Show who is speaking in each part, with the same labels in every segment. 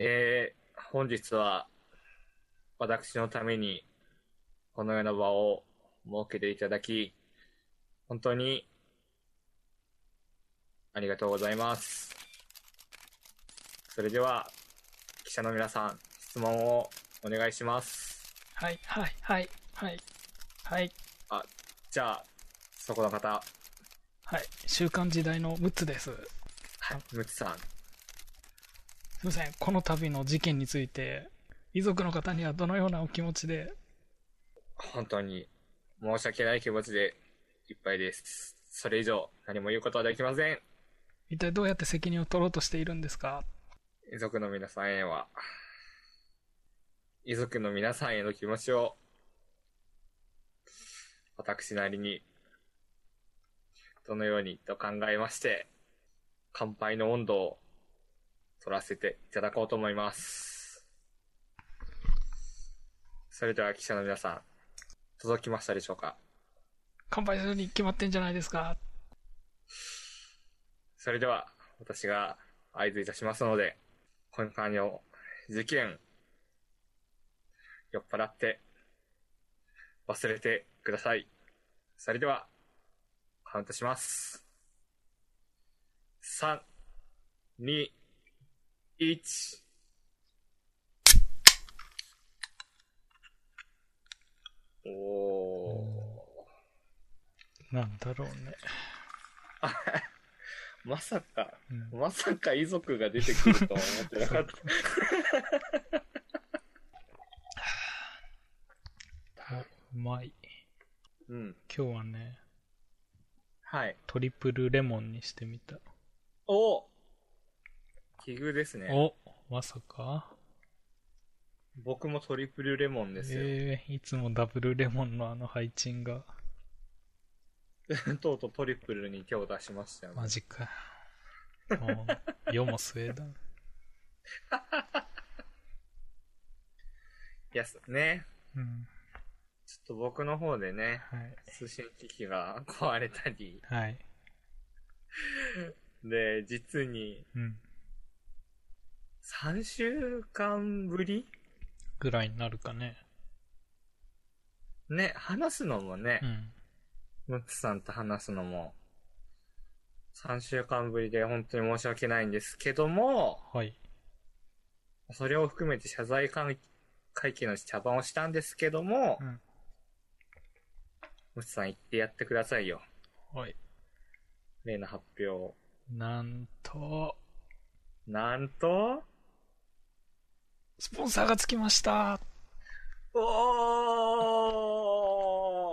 Speaker 1: えー、本日は、私のために、このような場を設けていただき、本当に、ありがとうございます。それでは、記者の皆さん、質問をお願いします。
Speaker 2: はい、はい、はい、はい、はい、
Speaker 1: じゃあ、そこの方、
Speaker 2: はい。週刊時代のムッツです。
Speaker 1: はい、ムツさん。
Speaker 2: すいません。この度の事件について、遺族の方にはどのようなお気持ちで、
Speaker 1: 本当に申し訳ない気持ちでいっぱいです。それ以上何も言うことはできません。
Speaker 2: 一体どうやって責任を取ろうとしているんですか？
Speaker 1: 遺族の皆さんへは、遺族の皆さんへの気持ちを、私なりに、どのようにと考えまして、乾杯の温度を取らせていただこうと思います。それでは記者の皆さん、届きましたでしょうか？
Speaker 2: 乾杯するに決まってんじゃないですか
Speaker 1: それでは、私が合図いたしますので、今回の事件、酔っ払って、忘れてください。それでは、カウントします。3、2、1。おー。
Speaker 2: なんだろうね。
Speaker 1: まさか、
Speaker 2: うん
Speaker 1: まさか遺族が出てくるとは思ってなかった。
Speaker 2: うまい。
Speaker 1: うん。
Speaker 2: 今日はね、
Speaker 1: はい。
Speaker 2: トリプルレモンにしてみた。
Speaker 1: お奇遇ですね。
Speaker 2: おまさか
Speaker 1: 僕もトリプルレモンですよ。
Speaker 2: えー、いつもダブルレモンのあの配置が、
Speaker 1: とうとうトリプルに手を出しましたよね。
Speaker 2: マジか。もう、世も末だ。
Speaker 1: いや、すね。
Speaker 2: うん。
Speaker 1: ちょっと僕の方でね、
Speaker 2: はい。
Speaker 1: 通信機器が壊れたり、
Speaker 2: はい。
Speaker 1: で、実に
Speaker 2: うん。
Speaker 1: 3週間ぶり？
Speaker 2: ぐらいになるかね。
Speaker 1: ね、話すのもね
Speaker 2: う、ん。
Speaker 1: ムッツさんと話すのも、3週間ぶりで本当に申し訳ないんですけども、
Speaker 2: はい。
Speaker 1: それを含めて謝罪会会見の茶番をしたんですけども
Speaker 2: う、ん。
Speaker 1: ムツさん言ってやってくださいよ。
Speaker 2: はい。
Speaker 1: 例の発表。
Speaker 2: なんと、
Speaker 1: なんと、
Speaker 2: スポンサーがつきました。
Speaker 1: お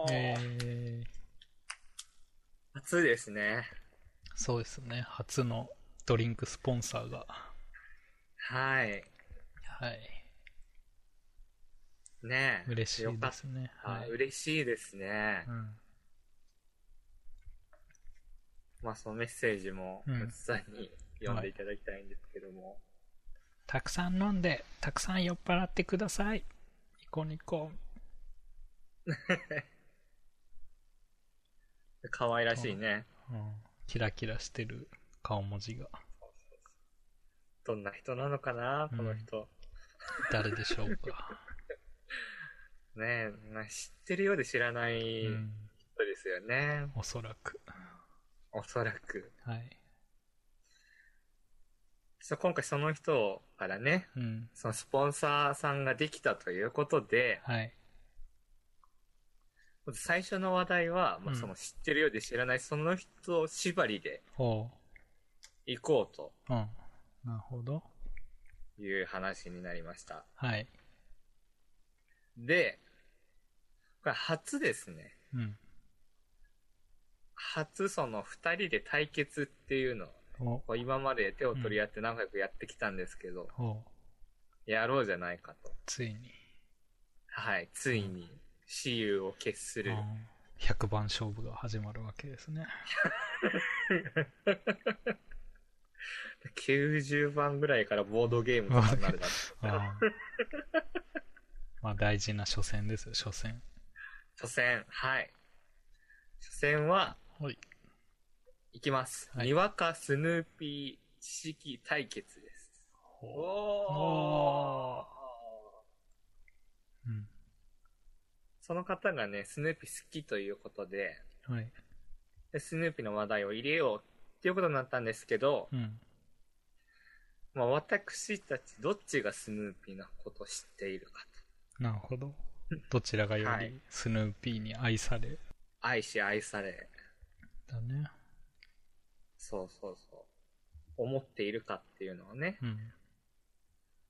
Speaker 1: ー、
Speaker 2: えー、
Speaker 1: 初ですね。
Speaker 2: そうですね。初のドリンクスポンサーが。
Speaker 1: はい。
Speaker 2: はい。
Speaker 1: ねえ。
Speaker 2: 嬉しいですね。
Speaker 1: た。
Speaker 2: はい。
Speaker 1: 嬉しいですね
Speaker 2: う。ん。
Speaker 1: まあ、そのメッセージも、
Speaker 2: う
Speaker 1: ツさんに読んでいただきたいんですけども。
Speaker 2: たくさん飲んで、たくさん酔っ払ってください。ニコニコ。
Speaker 1: 可愛らしいね。
Speaker 2: うん。キラキラしてる顔文字が。
Speaker 1: どんな人なのかな、この人。
Speaker 2: 誰でしょうか。
Speaker 1: ねえ、な知ってるようで知らない
Speaker 2: うん。
Speaker 1: 人ですよね。
Speaker 2: おそらく。
Speaker 1: おそらく。
Speaker 2: はい。
Speaker 1: そう今回その人からね、
Speaker 2: うん。
Speaker 1: そのスポンサーさんができたということで、
Speaker 2: はい。
Speaker 1: 最初の話題は、まあ、
Speaker 2: うん
Speaker 1: その知ってるようで知らないその人縛りで
Speaker 2: ほ
Speaker 1: 行こうと
Speaker 2: う。うん。なるほど。
Speaker 1: いう話になりました。
Speaker 2: はい。
Speaker 1: で、これ初ですね。
Speaker 2: うん。
Speaker 1: 初その二人で対決っていうのを
Speaker 2: お、
Speaker 1: こう今まで手を取り合って仲良くやってきたんですけど。やろうじゃないかと。
Speaker 2: ついに。
Speaker 1: はい、ついに私有を決する。
Speaker 2: うん100番勝負が始まるわけですね。
Speaker 1: 90番ぐらいからボードゲームとかになるだろう。
Speaker 2: まあ大事な初戦ですよ、初戦。
Speaker 1: 初戦、はい。初戦は、
Speaker 2: はい。
Speaker 1: いきます。
Speaker 2: はい
Speaker 1: にわかスヌーピー知識対決です。
Speaker 2: ほ
Speaker 1: おー
Speaker 2: う。うん。
Speaker 1: その方がね、スヌーピー好きということで、
Speaker 2: はい。
Speaker 1: でスヌーピーの話題を入れようっていうことになったんですけど、
Speaker 2: うん。
Speaker 1: まあ私たちどっちがスヌーピーのことを知っているかと。
Speaker 2: なるほど。どちらがよ
Speaker 1: はい
Speaker 2: りスヌーピーに愛され、
Speaker 1: 愛し愛され、
Speaker 2: だね。
Speaker 1: そうそうそう。思っているかっていうのをね、
Speaker 2: うん。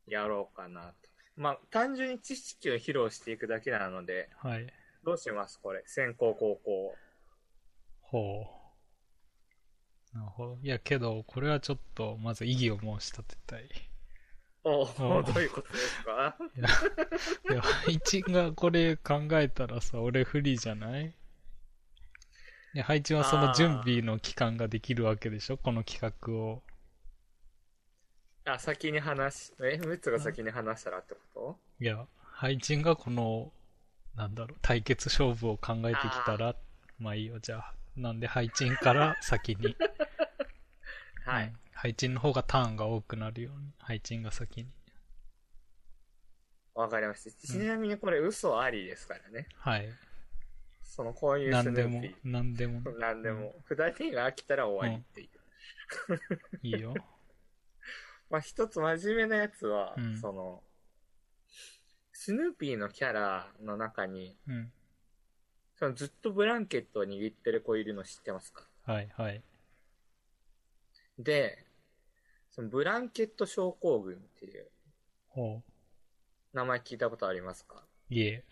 Speaker 1: やろうかなと。まあ、単純に知識を披露していくだけなので、
Speaker 2: はい。
Speaker 1: どうしますこれ？先行後攻。
Speaker 2: ほう。なるほど。いや、けど、これはちょっと、まず異議を申し立てたい。
Speaker 1: お
Speaker 2: お
Speaker 1: おどういうことですか？
Speaker 2: いや、いや配置がこれ考えたらさ、俺不利じゃない？いや配置はその準備の期間ができるわけでしょ？この企画を。
Speaker 1: あ、先に話し、え、ムッツが先に話したらってこ
Speaker 2: いや、配置がこの、なんだろう、対決勝負を考えてきたら、まあいいよ、じゃあ。なんで配置から先に。
Speaker 1: と はい。
Speaker 2: うん配置の方がターンが多くなるように、配置が先に。
Speaker 1: わかりました。ちなみにこれ嘘ありですからね。
Speaker 2: はい。
Speaker 1: その、こういうスヌーピ、
Speaker 2: なん でも、
Speaker 1: ー。なんでも。二人が飽きたら終わりっていう。
Speaker 2: いいよ。
Speaker 1: まあ、一つ真面目なやつは、
Speaker 2: うん
Speaker 1: その、スヌーピーのキャラの中に、
Speaker 2: うん。
Speaker 1: そのずっとブランケットを握ってる子いるの知ってますか？
Speaker 2: はい、はい。
Speaker 1: で、そのブランケット症候群っていう
Speaker 2: ほ
Speaker 1: 名前聞いたことありますか？
Speaker 2: う。いえ。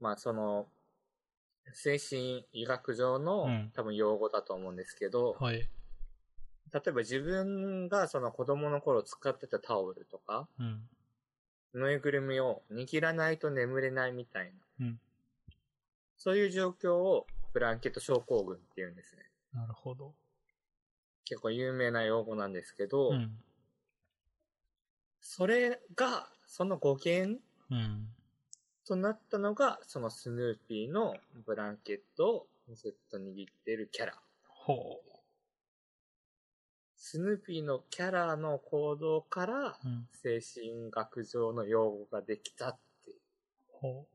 Speaker 1: まあその、精神医学上の、
Speaker 2: うん
Speaker 1: 多分用語だと思うんですけど、
Speaker 2: はい。
Speaker 1: 例えば自分がその子供の頃使ってたタオルとか、
Speaker 2: うん。
Speaker 1: ぬいぐるみを握らないと眠れないみたいな、
Speaker 2: うん。
Speaker 1: そういう状況をブランケット症候群って言うんですね。
Speaker 2: なるほど。
Speaker 1: 結構有名な用語なんですけど、
Speaker 2: うん。
Speaker 1: それが、その語源
Speaker 2: うん。
Speaker 1: となったのが、そのスヌーピーのブランケットをずっと握ってるキャラ。
Speaker 2: ほ
Speaker 1: スヌーピーのキャラの行動から。精神学上の用語ができたっていう。
Speaker 2: ほ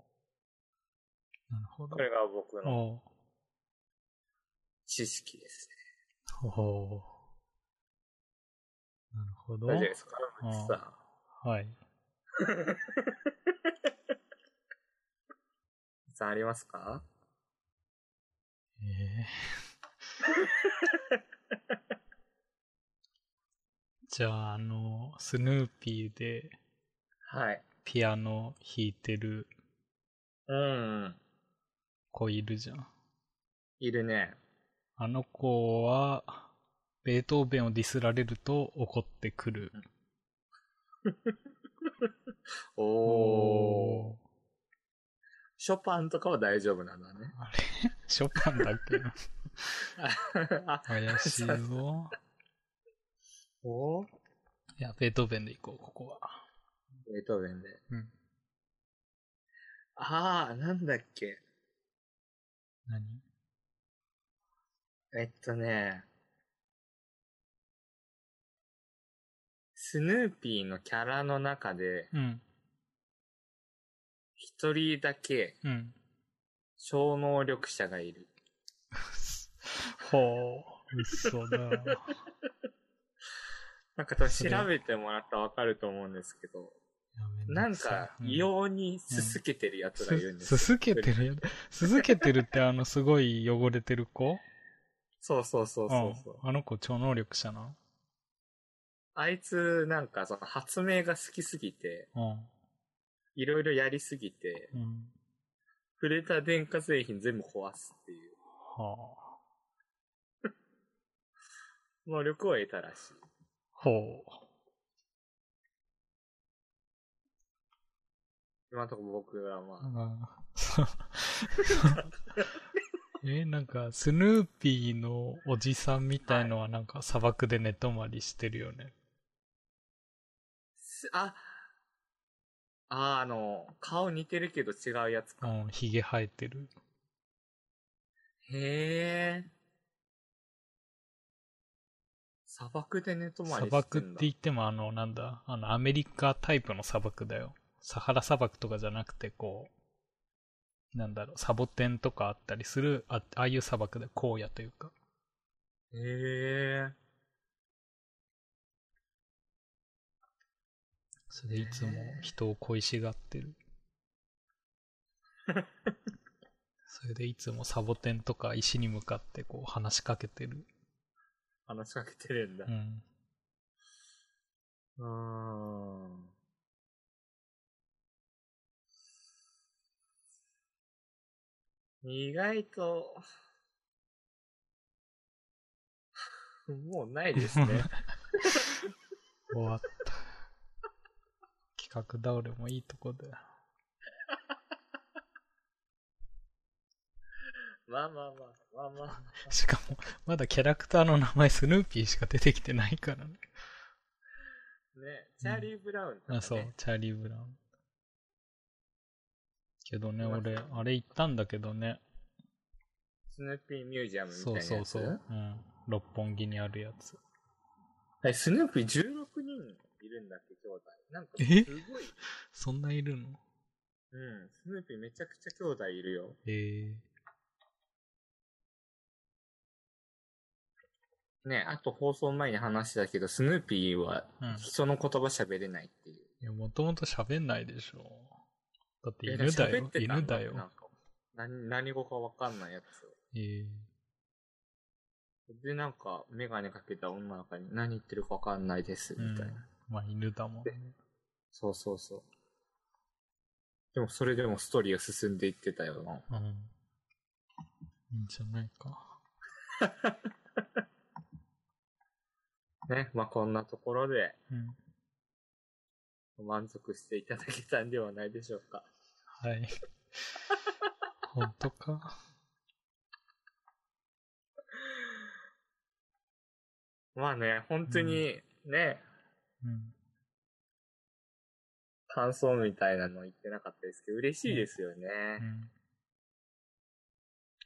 Speaker 2: う。なるほど。
Speaker 1: これが僕の
Speaker 2: ほ
Speaker 1: 知識ですね。
Speaker 2: う。ほう。なるほど。
Speaker 1: 大丈夫ですか？
Speaker 2: はい。
Speaker 1: さんありますか？
Speaker 2: ええじゃあ、あの、スヌーピーで
Speaker 1: はい。
Speaker 2: ピアノ弾いてる
Speaker 1: うん。
Speaker 2: 子いるじゃん。
Speaker 1: いるね。
Speaker 2: あの子は、ベートーベンをディスられると怒ってくる。
Speaker 1: おー。ショパンとかは大丈夫なんだね。
Speaker 2: あれ？ショパンだっけな？
Speaker 1: あ、
Speaker 2: 怪しいぞ。
Speaker 1: お？ー
Speaker 2: いや、ベートーベンで行こう、ここは。
Speaker 1: ベートーベンで。
Speaker 2: うん。
Speaker 1: あー、なんだっけ？
Speaker 2: 何？
Speaker 1: えっとね、スヌーピーのキャラの中で、
Speaker 2: うん。
Speaker 1: 一人だけ
Speaker 2: うん。
Speaker 1: 超能力者がいる。
Speaker 2: ほう。嘘だ。
Speaker 1: なんか多分調べてもらったらわかると思うんですけど、なんか
Speaker 2: うん
Speaker 1: 異様にすすけてるやつがいるんです
Speaker 2: すすけてるやすすけてるってあのすごい汚れてる子？
Speaker 1: そうそうそうそう
Speaker 2: あの子超能力者な
Speaker 1: あいつなんかその発明が好きすぎて、
Speaker 2: うん。
Speaker 1: いろいろやりすぎて、
Speaker 2: うん。
Speaker 1: 触れた電化製品全部壊すっていう
Speaker 2: はあ。
Speaker 1: 能力を得たらしい。
Speaker 2: ほ
Speaker 1: 今のところ僕はま
Speaker 2: う。
Speaker 1: あ、
Speaker 2: え、なんか、スヌーピーのおじさんみたいのはなんか砂漠で寝泊まりしてるよね。
Speaker 1: すあ、あ、あの、顔似てるけど違うやつか。
Speaker 2: うん、ヒゲ生えてる。
Speaker 1: へえ。砂漠で寝泊ま
Speaker 2: 砂
Speaker 1: りしてんだ。
Speaker 2: 漠って言ってもあの、なんだ、あの、アメリカタイプの砂漠だよ。サハラ砂漠とかじゃなくて、こう、なんだろう、サボテンとかあったりする、あああいう砂漠で荒野というか。
Speaker 1: へえ。
Speaker 2: それでいつも人を恋しがってる。それでいつもサボテンとか石に向かってこう話しかけてる。
Speaker 1: 話しかけてるんだ
Speaker 2: う。ん。
Speaker 1: うーん。意外と、もうないですね。
Speaker 2: 終わった。企画倒れもいいとこだよ。
Speaker 1: まあまあまあ、まあまあ。
Speaker 2: しかも、まだキャラクターの名前スヌーピーしか出てきてないからね。
Speaker 1: ね、チャーリー・ブラウンとか、ね
Speaker 2: あ、そう、チャーリー・ブラウン。けどね、俺、あれ行ったんだけどね。
Speaker 1: スヌーピーミュージアムみたい
Speaker 2: そう
Speaker 1: なやつ？
Speaker 2: そうそう。うん。六本木にあるやつ。
Speaker 1: え、スヌーピー16人いるんだっけ、兄弟。なんか、
Speaker 2: え？
Speaker 1: すごい。
Speaker 2: そんないるの？
Speaker 1: うん、スヌーピーめちゃくちゃ兄弟いるよ。
Speaker 2: ええ
Speaker 1: ね、あと放送前に話したけど、スヌーピーは
Speaker 2: うん。
Speaker 1: 人の言葉喋れないっていう。
Speaker 2: いや、もともと喋んないでしょ。だって
Speaker 1: え
Speaker 2: 犬だよ犬だよ。
Speaker 1: なんか何、何語かわかんないやつ。
Speaker 2: ええ
Speaker 1: で、なんか、メガネかけた女の子に何言ってるかわかんないです、
Speaker 2: うん
Speaker 1: みたいな。。
Speaker 2: まあ犬だもんね。
Speaker 1: そうそうそう。でも、それでもストーリーが進んでいってたよな。
Speaker 2: うん。いいんじゃないか。
Speaker 1: ね、まあこんなところで
Speaker 2: うん。
Speaker 1: 満足していただけたんではないでしょうか。
Speaker 2: はい。本当か？
Speaker 1: まあね、本当にね、
Speaker 2: うん。
Speaker 1: 感想みたいなの言ってなかったですけど、嬉しいですよね。
Speaker 2: うん。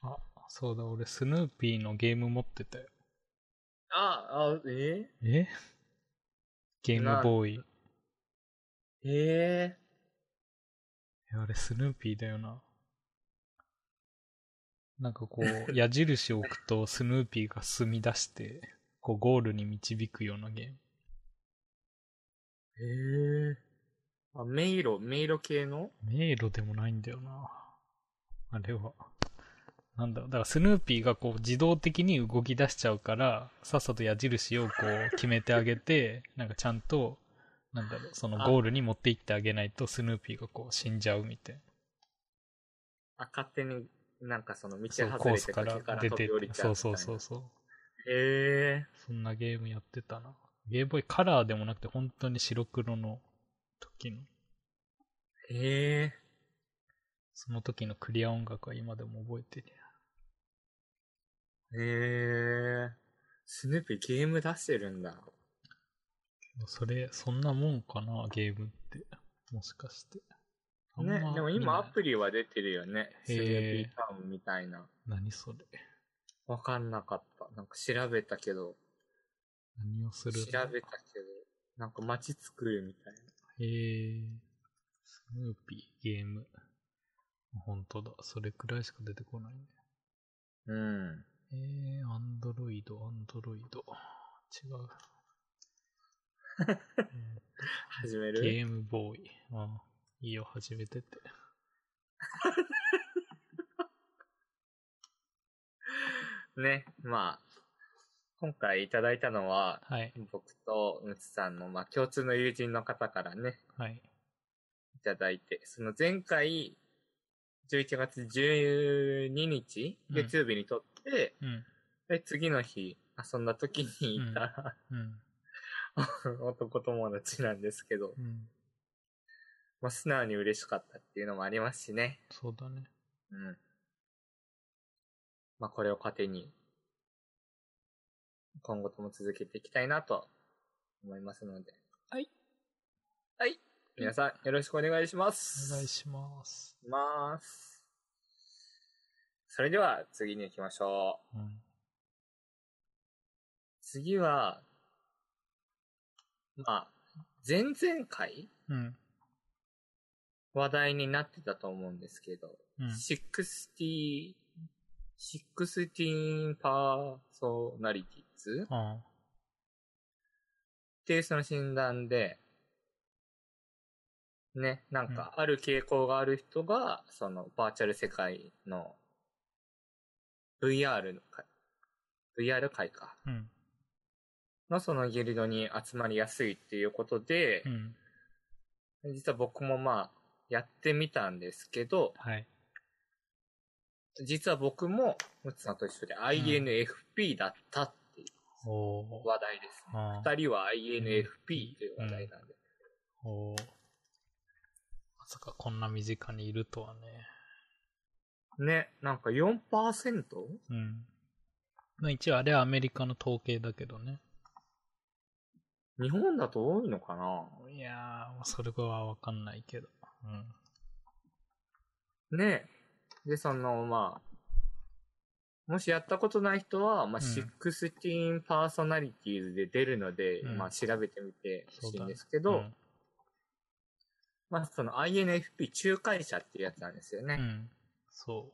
Speaker 2: あ、そうだ、俺スヌーピーのゲーム持ってたよ。
Speaker 1: あ、あ、え？
Speaker 2: え？ゲームボーイ。い
Speaker 1: え
Speaker 2: や、あれスヌーピーだよな。なんかこう、矢印を置くとスヌーピーが進み出して、こうゴールに導くようなゲーム。
Speaker 1: ー、えー、あ、迷路、迷路系の？
Speaker 2: 迷路でもないんだよな。あれは。なんだろう、だからスヌーピーがこう自動的に動き出しちゃうから、さっさと矢印をこう決めてあげて、なんかちゃんと、なんだろう、そのゴールに持って行ってあげないとスヌーピーがこう死んじゃうみたいな。
Speaker 1: あ、勝手になんかその道外
Speaker 2: コースか
Speaker 1: れて崖から
Speaker 2: ら出てそううそう。そうそう。
Speaker 1: へえ
Speaker 2: そんなゲームやってたな。ゲームボーイカラーでもなくて本当に白黒の時の、
Speaker 1: ー、へえ
Speaker 2: その時のクリア音楽は今でも覚えてる
Speaker 1: ー、へえー、スヌーピーゲーム出してるんだ。
Speaker 2: それ、そんなもんかな、ゲームって。もしかして。
Speaker 1: ね、でも今アプリは出てるよね。スヌーピータウンみたいな。
Speaker 2: 何それ。
Speaker 1: わかんなかった。なんか調べたけど、
Speaker 2: 何をする？
Speaker 1: 調べたけど、なんか街作るみたいな。
Speaker 2: へえ。スヌーピー、ゲーム。本当だ。それくらいしか出てこないね。
Speaker 1: うん。
Speaker 2: えー、アンドロイド、アンドロイド。違う。
Speaker 1: 始める？
Speaker 2: ゲームボーイ。ああいいよ、始めてて。
Speaker 1: ね、まあ、今回いただいたのは、
Speaker 2: はい。
Speaker 1: 僕とムツさんの、まあ、共通の友人の方からね、
Speaker 2: はい。
Speaker 1: いただいて、その前回、11月12日、
Speaker 2: うん
Speaker 1: 月曜日に撮って、
Speaker 2: うん。
Speaker 1: で、次の日、遊んだ時にいた、
Speaker 2: うん。
Speaker 1: 男友達なんですけど、
Speaker 2: うん。
Speaker 1: まあ、素直に嬉しかったっていうのもありますしね。
Speaker 2: そうだね。
Speaker 1: うん。まあ、これを糧に、今後とも続けていきたいなと思いますので。
Speaker 2: はい。
Speaker 1: はい。皆さん、よろしくお願いしま
Speaker 2: お
Speaker 1: す。
Speaker 2: 願いします。
Speaker 1: ます。それでは、次に行きましょう。
Speaker 2: うん。
Speaker 1: 次は、まあ、前々回
Speaker 2: うん。
Speaker 1: 話題になってたと思うんですけど、
Speaker 2: うん。
Speaker 1: 60、16パーソナリティーズ
Speaker 2: あ
Speaker 1: っていうその診断で、ね、なんかある傾向がある人が、そのバーチャル世界の VR の会、VR 会か、
Speaker 2: あ。うん。
Speaker 1: のそのギルドに集まりやすいっていうことで
Speaker 2: う、ん。
Speaker 1: 実は僕もまあ、やってみたんですけど、
Speaker 2: はい。
Speaker 1: 実は僕も、ムツさんと一緒で INFP だったっ。話題ですね。
Speaker 2: あ
Speaker 1: 二人は INFP という話題なんで。
Speaker 2: ーおー。まさかこんな身近にいるとはね。
Speaker 1: ね、なんか 4%?
Speaker 2: うん。まあ一応あれはアメリカの統計だけどね。
Speaker 1: 日本だと多いのかな？い
Speaker 2: やー、それはわかんないけど。うん。
Speaker 1: ねで、その、まあ、もしやったことない人は、まあ、
Speaker 2: うん
Speaker 1: 16パーソナリティーズで出るので、
Speaker 2: うん
Speaker 1: まあ、調べてみてほしいんですけ
Speaker 2: う
Speaker 1: ど、
Speaker 2: ん。
Speaker 1: まあ、その INFP 仲介者っていうやつなんですよね。
Speaker 2: うん。そ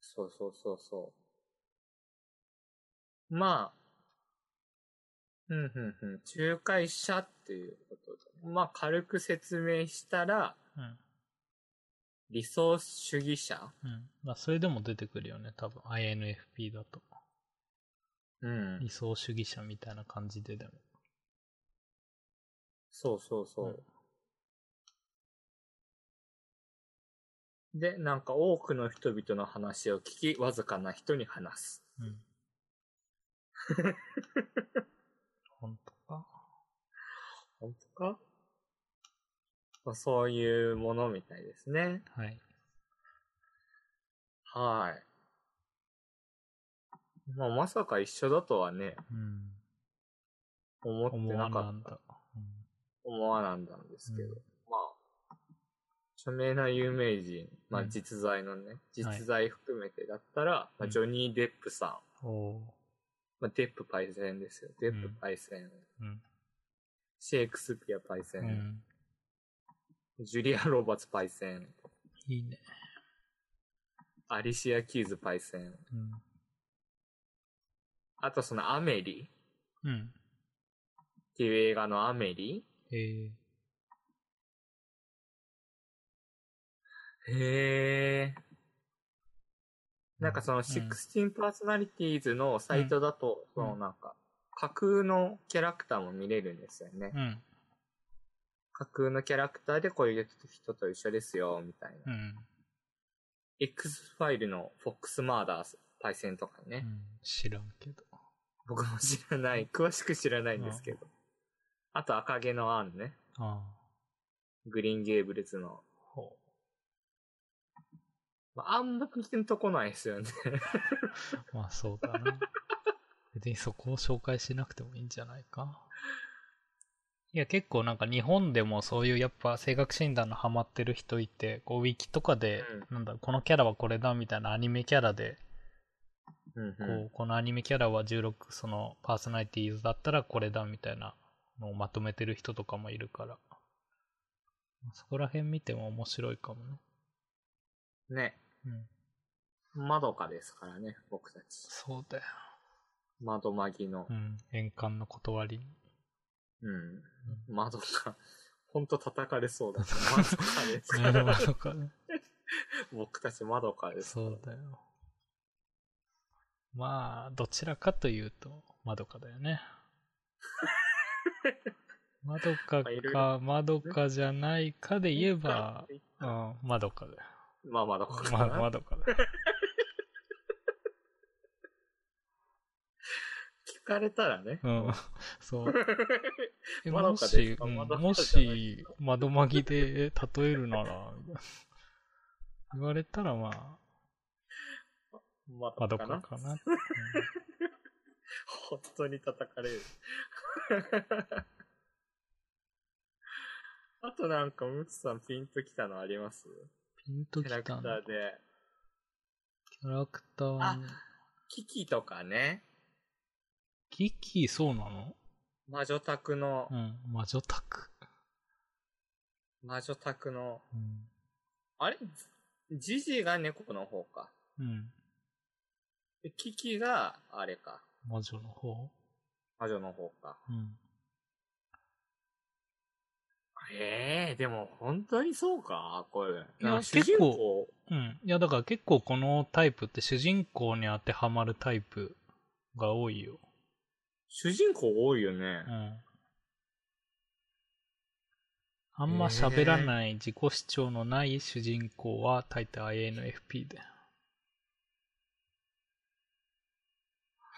Speaker 1: そうそうそうそう。まあ、うん、うん、うん。仲介者っていうことで。まあ、軽く説明したら、
Speaker 2: う。うん。
Speaker 1: 理想主義者？
Speaker 2: うん。まあそれでも出てくるよね、多分。INFP だと。
Speaker 1: うん
Speaker 2: 理。想主義者みたいな感じででも。
Speaker 1: そうそうそう。で、なんか多くの人々の話を聞き、わずかな人に話す。
Speaker 2: うん。本当か？
Speaker 1: 本当か？まあそういうものみたいですね。
Speaker 2: はい。
Speaker 1: はい。まあ、まさか一緒だとはね、
Speaker 2: うん。
Speaker 1: 思って
Speaker 2: 思
Speaker 1: なかった。思わなんだんですけど。
Speaker 2: うん
Speaker 1: まあ、著名な有名人、まあ
Speaker 2: うん
Speaker 1: 実在のね、実在含めてだったら、まあ、
Speaker 2: うん
Speaker 1: ジョニー・デップさん。まあ、デップパイセンですよ。デップパイセン。
Speaker 2: うん。
Speaker 1: シェイクスピアパイセン。
Speaker 2: うん。
Speaker 1: ジュリア・ロバーツパイセン。
Speaker 2: いいね。
Speaker 1: アリシア・キーズパイセン。
Speaker 2: うん。
Speaker 1: あとそのアメリ
Speaker 2: うん。
Speaker 1: っていう映画のアメリ
Speaker 2: え
Speaker 1: へえ。なんかその
Speaker 2: うん
Speaker 1: 16パーソナリティーズのサイトだと、
Speaker 2: うん
Speaker 1: そのなんか、架空のキャラクターも見れるんですよね
Speaker 2: ー。。うん。
Speaker 1: 架空のキャラクターでこういう人と一緒ですよ、みたいな。
Speaker 2: うん。
Speaker 1: X ファイルのフォックスマーダースパイセンとかね。
Speaker 2: うん。知らんけど。
Speaker 1: 僕も知らない、詳しく知らないんですけど。あと赤毛のアンね。
Speaker 2: ああ。
Speaker 1: グリーンゲーブルズの。
Speaker 2: ほ
Speaker 1: まあ、あんまピンとこないですよね。
Speaker 2: う。まあそうだな。別にそこを紹介しなくてもいいんじゃないか。いや、結構なんか日本でもそういうやっぱ性格診断のハマってる人いて、こうウィキとかで、
Speaker 1: う
Speaker 2: なんだこのキャラはこれだみたいなアニメキャラで、
Speaker 1: うん
Speaker 2: こう、このアニメキャラは16、そのパーソナリティーズだったらこれだみたいなのをまとめてる人とかもいるから。そこら辺見ても面白いかもね。
Speaker 1: ね。
Speaker 2: うん。
Speaker 1: まどかですからね、僕たち。
Speaker 2: そうだよ。
Speaker 1: 窓まぎの
Speaker 2: う。ん。円環の断りに。
Speaker 1: うん。窓か。ほんと叩かれそうだ。窓かですか
Speaker 2: なる
Speaker 1: ら。僕たち窓かですから。
Speaker 2: そうだよ。まあ、どちらかというと、まどかだよね。まどか
Speaker 1: まあいろい
Speaker 2: か、まどかじゃないかで言えば、う
Speaker 1: ま
Speaker 2: ん、まどかだよ。
Speaker 1: あ窓かか
Speaker 2: ま、
Speaker 1: な。
Speaker 2: まどかだよ。
Speaker 1: 聞かれたらね。
Speaker 2: うん、そう。もし、うんもし、窓まぎで例えるなら、言われたらまあ、
Speaker 1: 窓かな。
Speaker 2: かかな。
Speaker 1: 本当に叩かれる。あとなんか、ムツさんピンときたのあります？
Speaker 2: ピンと
Speaker 1: キャラクターで。
Speaker 2: キャラクター
Speaker 1: あキキとかね。
Speaker 2: キキそうなの？
Speaker 1: 魔女宅の
Speaker 2: う、ん。魔女宅。
Speaker 1: 魔女宅の、
Speaker 2: うん。
Speaker 1: あれ？ジジが猫の方か。
Speaker 2: うん。
Speaker 1: で、キキが、あれか。
Speaker 2: 魔女の方？
Speaker 1: 魔女の方か。
Speaker 2: うん。
Speaker 1: ええでも本当にそうか？これ。
Speaker 2: いや
Speaker 1: なんか主人公、
Speaker 2: うん。いや、だから結構このタイプって主人公に当てはまるタイプが多いよ。
Speaker 1: 主人公多いよね
Speaker 2: う。ん。あんま喋らない自己主張のない主人公は大体 INFP だよ。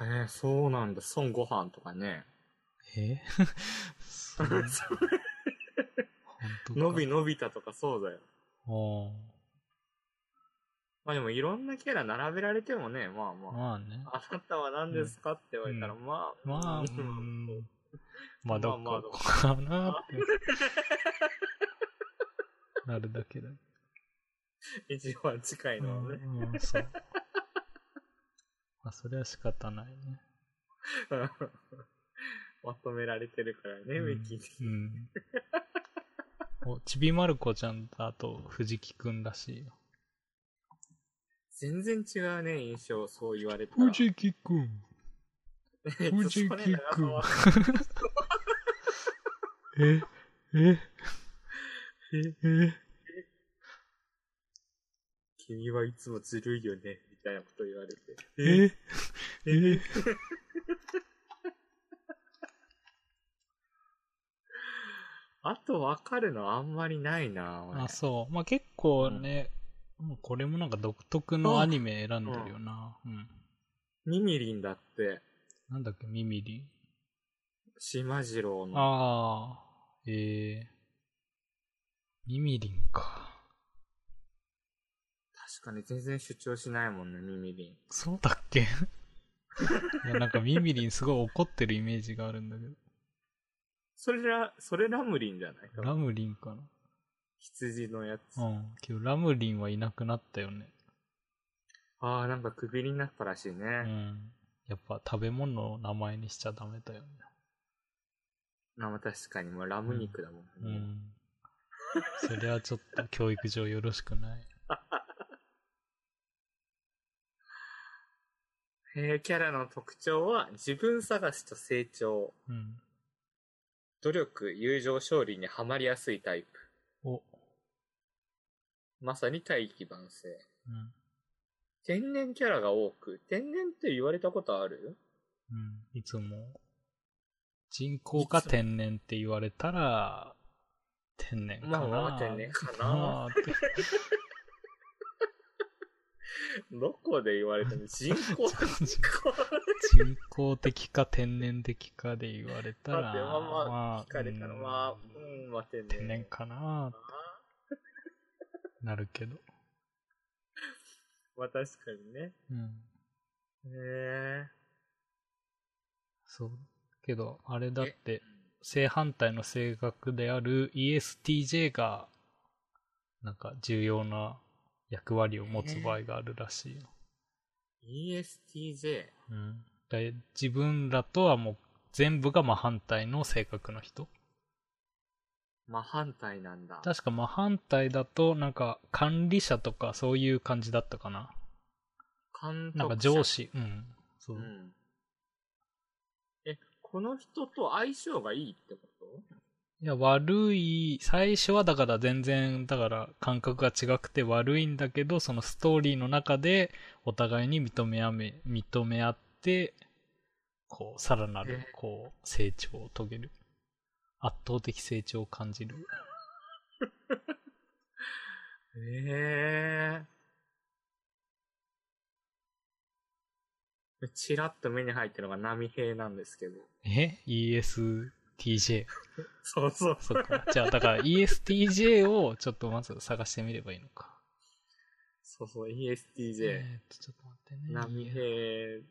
Speaker 1: ええそうなんだ。孫悟飯とかね。
Speaker 2: え？そう本当か。
Speaker 1: のびのび太とかそうだよ。
Speaker 2: おー
Speaker 1: まあでもいろんなキャラ並べられてもね、まあまあ。
Speaker 2: まあね。
Speaker 1: あなたは何ですかって言われたら、
Speaker 2: うん
Speaker 1: まあ、
Speaker 2: まあ。まあ、ど
Speaker 1: まあまあ
Speaker 2: こかなって。なるだけだ。
Speaker 1: 一番近いうのはね。
Speaker 2: ん、うん、そう。まあ、それは仕方ないね。
Speaker 1: まとめられてるからね、ウィキに。
Speaker 2: うん。お、ちびまる子ちゃんとあと藤木くんらしいよ。
Speaker 1: 全然違うね、印象、そう言われたら。
Speaker 2: 藤木くん。藤木くん
Speaker 1: 澤。
Speaker 2: え、え、
Speaker 1: え
Speaker 2: え、
Speaker 1: 君はいつもずるいよね、みたいなこと言われて。
Speaker 2: え、え、
Speaker 1: あと分かるのあんまりないな、俺
Speaker 2: あ、そう。まあ、結構ね、もうこれもなんか独特のアニメ選んでるよな。うん。
Speaker 1: ミミリンだって、
Speaker 2: なんだっけ、ミミリ？ン。
Speaker 1: 島次郎の。
Speaker 2: ああ、ええミミリンか。
Speaker 1: 確かに全然主張しないもんね、ミミリン。
Speaker 2: そうだっけ？いや、なんかミミリンすごい怒ってるイメージがあるんだけど。
Speaker 1: それら、それラムリンじゃない？
Speaker 2: ラムリンか
Speaker 1: 羊のやつ。
Speaker 2: なうん。けどラムリンはいなくなったよね。
Speaker 1: ああ、なんかクビになったらしいうね。
Speaker 2: ん。やっぱ食べ物を名前にしちゃダメだよね。
Speaker 1: まあ確かに、もうラム肉だもんね。
Speaker 2: うん。それはちょっと教育上よろしくない。
Speaker 1: えーキャラの特徴は、自分探しと成長。
Speaker 2: うん。
Speaker 1: 努力、友情、勝利にはまりやすいタイプ。
Speaker 2: お。
Speaker 1: まさに大器晩成。
Speaker 2: うん。
Speaker 1: 天然キャラが多く、天然って言われたことある？
Speaker 2: うん。いつも、人工か天然って言われたら、天然かな。
Speaker 1: まあまあ天然かな どこで言われたの？人工人工
Speaker 2: 人工的か天然的かで言われたら、
Speaker 1: まあまあ聞かれたら、
Speaker 2: うん
Speaker 1: まあ、うん、まあ天然。
Speaker 2: 天然かななるけど。
Speaker 1: まあ確かにね。
Speaker 2: うん。
Speaker 1: へえ
Speaker 2: そう。けど、あれだって、正反対の性格である ESTJ が、なんか重要な役割を持つ場合があるらしいよ。
Speaker 1: ESTJ。
Speaker 2: うん。で自分らとはもう全部が真反対の性格の人。
Speaker 1: 真反対なんだ。
Speaker 2: 確か真反対だと、なんか管理者とかそういう感じだったかな。
Speaker 1: 監督
Speaker 2: なんか上。司。うん。そうう。
Speaker 1: ん。え、この人と相性がいいってこと？
Speaker 2: いや、悪い、最初はだから全然、だから感覚が違くて悪いんだけど、そのストーリーの中でお互いに認め合め、認め合って、こう、さらなる
Speaker 1: え、
Speaker 2: こう、成長を遂げる。圧倒的成長を感じる。
Speaker 1: ええチラッと目に入ってるのが波平なんですけど。
Speaker 2: え ?ESTJ。
Speaker 1: そうそう。
Speaker 2: そっか。じゃあ、だから ESTJ をちょっとまず探してみればいいのか。
Speaker 1: そうそう、ESTJ。
Speaker 2: えーっと、ちょっと待ってね。
Speaker 1: 波平。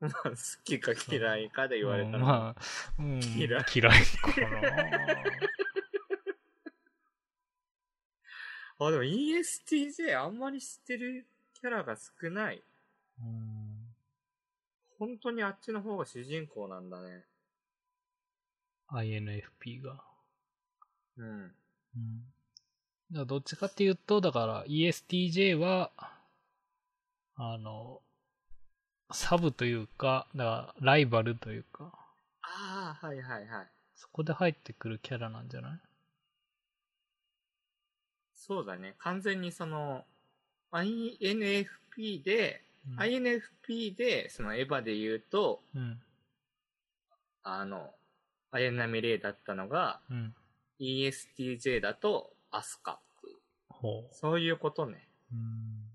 Speaker 1: まあ、好きか嫌いかで言われたら。
Speaker 2: うんまあ、うん、
Speaker 1: 嫌い
Speaker 2: 嫌いかな。
Speaker 1: あ、でも ESTJ あんまり知ってるキャラが少ない。
Speaker 2: うん
Speaker 1: 本当にあっちの方が主人公なんだね。
Speaker 2: INFP が。
Speaker 1: うん。
Speaker 2: うん。だどっちかっていうと、だから ESTJ は、あの、サブというか、だからライバルというか、
Speaker 1: ああ、はいはいはい。
Speaker 2: そこで入ってくるキャラなんじゃない？
Speaker 1: そうだね。完全にその、INFP で、
Speaker 2: うん
Speaker 1: INFP で、そのエヴァで言うと、
Speaker 2: うん。
Speaker 1: あの、綾波レイだったのが、
Speaker 2: うん。
Speaker 1: ESTJ だと、アスカっていう。
Speaker 2: ほう。
Speaker 1: そういうことね。
Speaker 2: うん、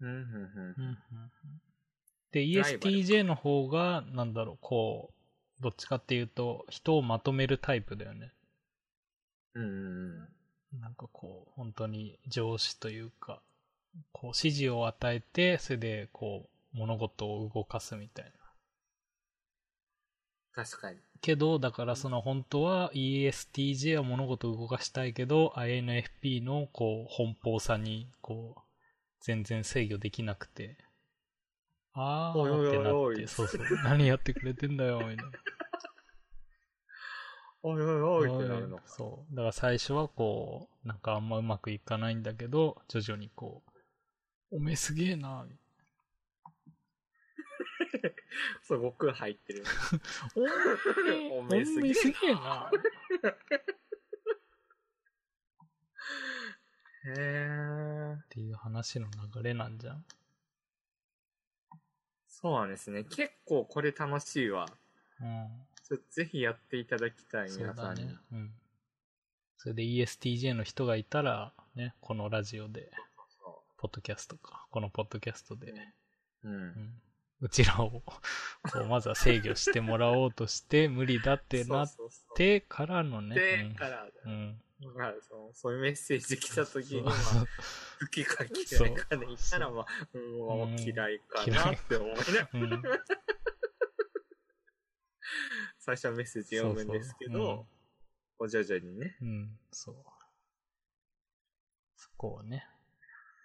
Speaker 1: うんうん。
Speaker 2: うん
Speaker 1: うん
Speaker 2: で、ESTJ の方が、なんだろう、こう、どっちかっていうと、人をまとめるタイプだよね。
Speaker 1: うん、うん
Speaker 2: なんかこう、本当に上司というか、こう、指示を与えて、それで、こう、物事を動かすみたいな。
Speaker 1: 確かに。
Speaker 2: けど、だからその本当は ESTJ は物事を動かしたいけど、INFP のこう、奔放さに、こう、全然制御できなくて、あーってな
Speaker 1: おいおい
Speaker 2: って、そうそう、何やってくれてんだよ、みたいな。
Speaker 1: おいおいおいってなるのか。
Speaker 2: そう。だから最初はこう、なんかあんまうまくいかないんだけど、徐々にこう、おめえすげえな、み
Speaker 1: そう、悟空入ってる。
Speaker 2: おめ
Speaker 1: おめえすげえな
Speaker 2: すげえな。
Speaker 1: へえ。
Speaker 2: っていう話の流れなんじゃん？
Speaker 1: そうなんですね。結構これ楽しいわ。
Speaker 2: うん。
Speaker 1: ちょぜひやっていただきたい、皆さんに。
Speaker 2: だね。うん。それで ESTJ の人がいたら、ね、このラジオで、
Speaker 1: そ
Speaker 2: ポッドキャストか、このポッドキャストで、
Speaker 1: う。うん
Speaker 2: う。ん。うちらを、こう、まずは制御してもらおうとして、無理だってなってからのね。
Speaker 1: で、から、
Speaker 2: うん。うん。
Speaker 1: だからそうそういうメッセージ来た時には、好きか嫌いかで言ったら、まあ、うん、もう嫌いかなって思いながら、
Speaker 2: うん。
Speaker 1: 最初はメッセージ読むんですけ
Speaker 2: そうそう
Speaker 1: 徐々にね、
Speaker 2: うん、うん、そう。そこをね。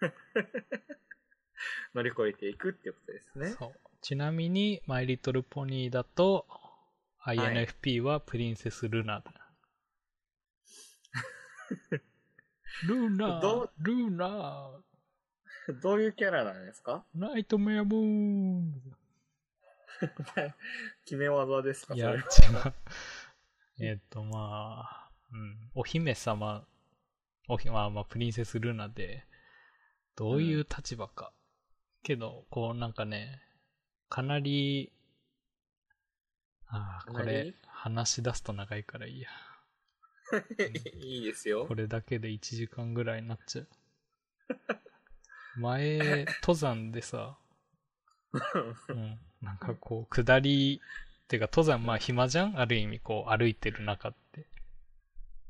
Speaker 1: 乗り越えていくってことですね。
Speaker 2: そう。ちなみに、マイリトルポニーだと、
Speaker 1: い
Speaker 2: INFP はプリンセスルナだ。ルナ
Speaker 1: どう？
Speaker 2: ルナ
Speaker 1: どういうキャラなんですか？
Speaker 2: ナイトメアムーン
Speaker 1: 決め技ですか
Speaker 2: いや、違う。えっと、まあ、うん。お姫様、おひまあ、まあ、プリンセスルナで、どういう立場か。けど、こう、なんかね、かなり、ああ、これ、話し出すと長いからいいや。
Speaker 1: いいですよ
Speaker 2: こ。れだけで1時間ぐらいになっちゃう。前、登山でさ、うん。なんかこう、下り、っていうか登山まあ暇じゃん？ある意味こう歩いてる中って。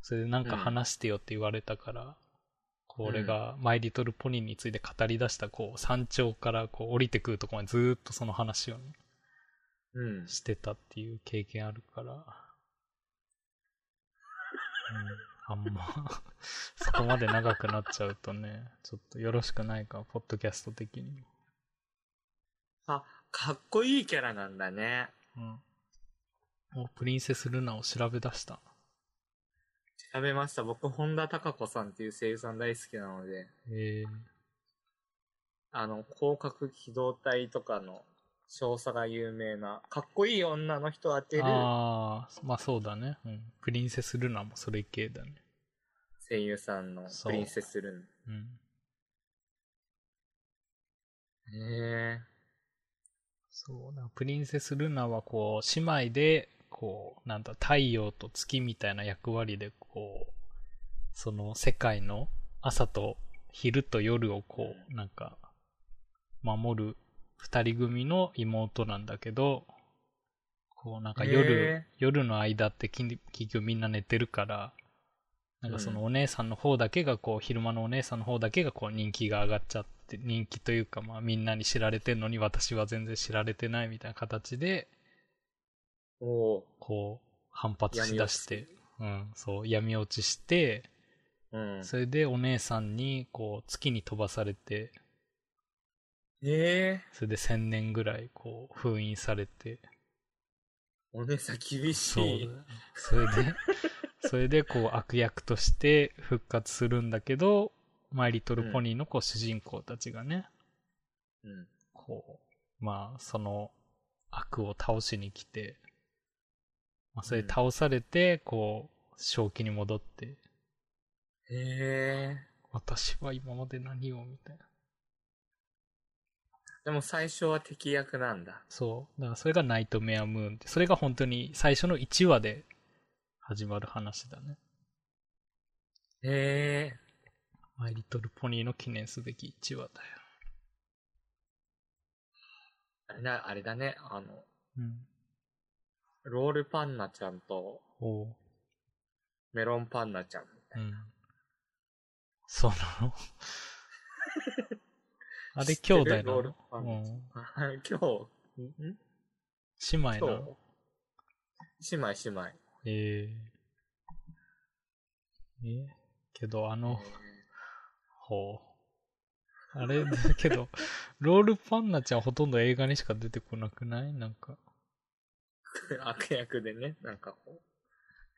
Speaker 2: それでなんか話してよって言われたから、こう俺がマイリトルポニーについて語り出したこう山頂からこう降りてくるところまでずーっとその話をね、
Speaker 1: うん。
Speaker 2: してたっていう経験あるから、うん。あんま、そこまで長くなっちゃうとね、ちょっとよろしくないか、ポッドキャスト的にも。
Speaker 1: あ、かっこいいキャラなんだね。
Speaker 2: うん。お、プリンセスルナを調べ出した。
Speaker 1: 調べました。僕、本田貴子さんっていう声優さん大好きなので、
Speaker 2: ええ
Speaker 1: あの、広角機動隊とかの少佐が有名な、かっこいい女の人を当てる
Speaker 2: ああ、まあそうだね。うん。プリンセスルナもそれ系だね。
Speaker 1: 声優さんのプリンセスルン。
Speaker 2: うん。
Speaker 1: へえ。
Speaker 2: そうだ。プリンセスルナはこう、姉妹で、こう、なんだ、太陽と月みたいな役割で、こう、その世界の朝と昼と夜をこう、なんか、守る二人組の妹なんだけど、こうなんか
Speaker 1: へ
Speaker 2: 夜
Speaker 1: ー、
Speaker 2: 夜の間ってき結局みんな寝てるから、なんかそのお姉さんの方だけがこう、昼間のお姉さんの方だけがこう人気が上がっちゃって、人気というかまあみんなに知られてんのに私は全然知られてないみたいな形で、
Speaker 1: おー。
Speaker 2: こう、反発しだして、うん、そう、闇落ちして、
Speaker 1: うん。
Speaker 2: それでお姉さんにこう、月に飛ばされて、
Speaker 1: ええ
Speaker 2: それで1000年ぐらいこう封印されて、
Speaker 1: お姉さん厳し
Speaker 2: そう
Speaker 1: い。。
Speaker 2: それで、それでこう悪役として復活するんだけど、マイリトルポニーのこう主人公たちがね、
Speaker 1: うん。
Speaker 2: こう、まあ、その悪を倒しに来て、まあ、それで倒されて、こう、正気に戻って、
Speaker 1: へえ。
Speaker 2: 私は今まで何をみたいな。
Speaker 1: でも最初は敵役なんだ。
Speaker 2: そう。だからそれがナイトメアムーンって、それが本当に最初の1話で始まる話だね。
Speaker 1: へえ。
Speaker 2: マイリトルポニーの記念すべき1話だよ。
Speaker 1: あれだ、あれだね。あの、
Speaker 2: うん。
Speaker 1: ロールパンナちゃんと。メロンパンナちゃん。
Speaker 2: うん。そうなの？あれ兄弟なの？うん。
Speaker 1: あ 今日、ん？ん
Speaker 2: 姉妹の？
Speaker 1: 日。姉妹姉妹。
Speaker 2: えええ？けどあの、ほう。あれだ けど、ロールパンナちゃんほとんど映画にしか出てこなくない？なんか。
Speaker 1: え ー悪役でね、なんか。こう、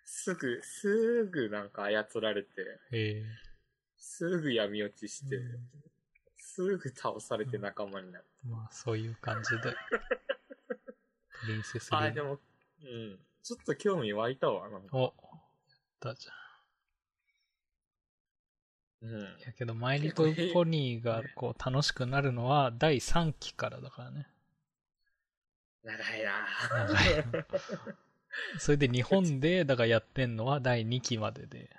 Speaker 1: すぐ、すぐなんか操られて、
Speaker 2: え
Speaker 1: すぐ闇落ちして、
Speaker 2: うん
Speaker 1: すぐ倒されて仲間になる。
Speaker 2: えまあ、そういう感じで。プリンセスリ
Speaker 1: あ、
Speaker 2: ー
Speaker 1: でも、うん。ちょっと興味湧いたわ、なんか。
Speaker 2: お、やったじゃん。
Speaker 1: うん。
Speaker 2: やけど、マイリトルポニーがこう楽しくなるのは 第3期からだからね。
Speaker 1: 長いな
Speaker 2: 長い それで日本で、だからやってんのは第2期までで。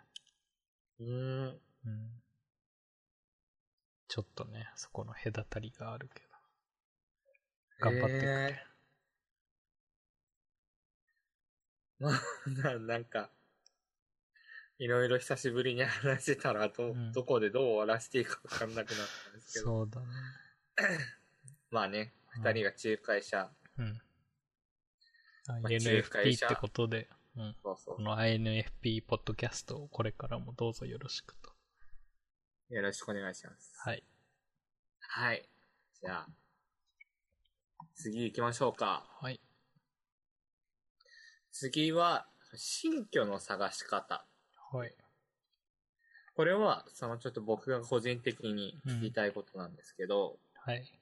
Speaker 1: うーん。
Speaker 2: うん。ちょっとね、そこの隔たりがあるけど。頑張ってくれ。
Speaker 1: えー まあ、ななんか、いろいろ久しぶりに話してたら、ど、
Speaker 2: うん
Speaker 1: どこでどう終わらせていいかわかんなくなったんですけど。
Speaker 2: そうだね。
Speaker 1: まあね、
Speaker 2: うん
Speaker 1: 二人が仲介者。
Speaker 2: うん。
Speaker 1: あ
Speaker 2: INFP ってことで、うん。
Speaker 1: そうそう
Speaker 2: こ。の INFP ポッドキャストをこれからもどうぞよろしくと。
Speaker 1: よろしくお願いします。
Speaker 2: はい。
Speaker 1: はい。じゃあ、次行きましょうか。
Speaker 2: はい。
Speaker 1: 次は、新居の探し方。
Speaker 2: はい。
Speaker 1: これは、そのちょっと僕が個人的に聞きたいことなんですけど、
Speaker 2: はい。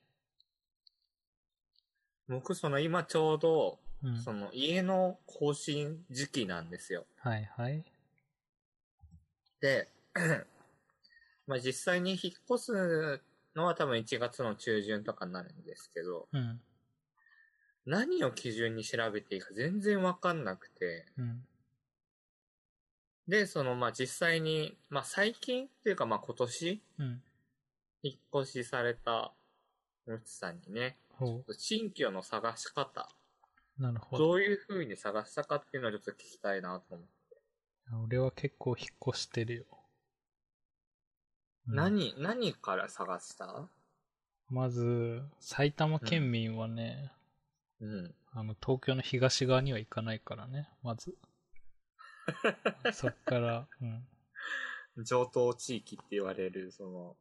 Speaker 1: 僕その今ちょうど、
Speaker 2: うん。
Speaker 1: その家の更新時期なんですよ。
Speaker 2: はいはい。
Speaker 1: で、まあ実際に引っ越すのは多分1月の中旬とかになるんですけど、
Speaker 2: うん。
Speaker 1: 何を基準に調べていいか全然わかんなくて、
Speaker 2: うん。
Speaker 1: で、そのまあ実際に、まあ最近っていうかまあ今年
Speaker 2: うん。
Speaker 1: 引っ越しされたムツさんにね、
Speaker 2: ほ
Speaker 1: 新居の探し方、
Speaker 2: う。なるほど。
Speaker 1: どういう風に探したかっていうのをちょっと聞きたいなと思って。
Speaker 2: 俺は結構引っ越してるよ。うん
Speaker 1: 何、何から探した？
Speaker 2: まず、埼玉県民はね、
Speaker 1: うん。
Speaker 2: あの、東京の東側には行かないからね、まず。そっから、うん。
Speaker 1: 上等地域って言われる、その、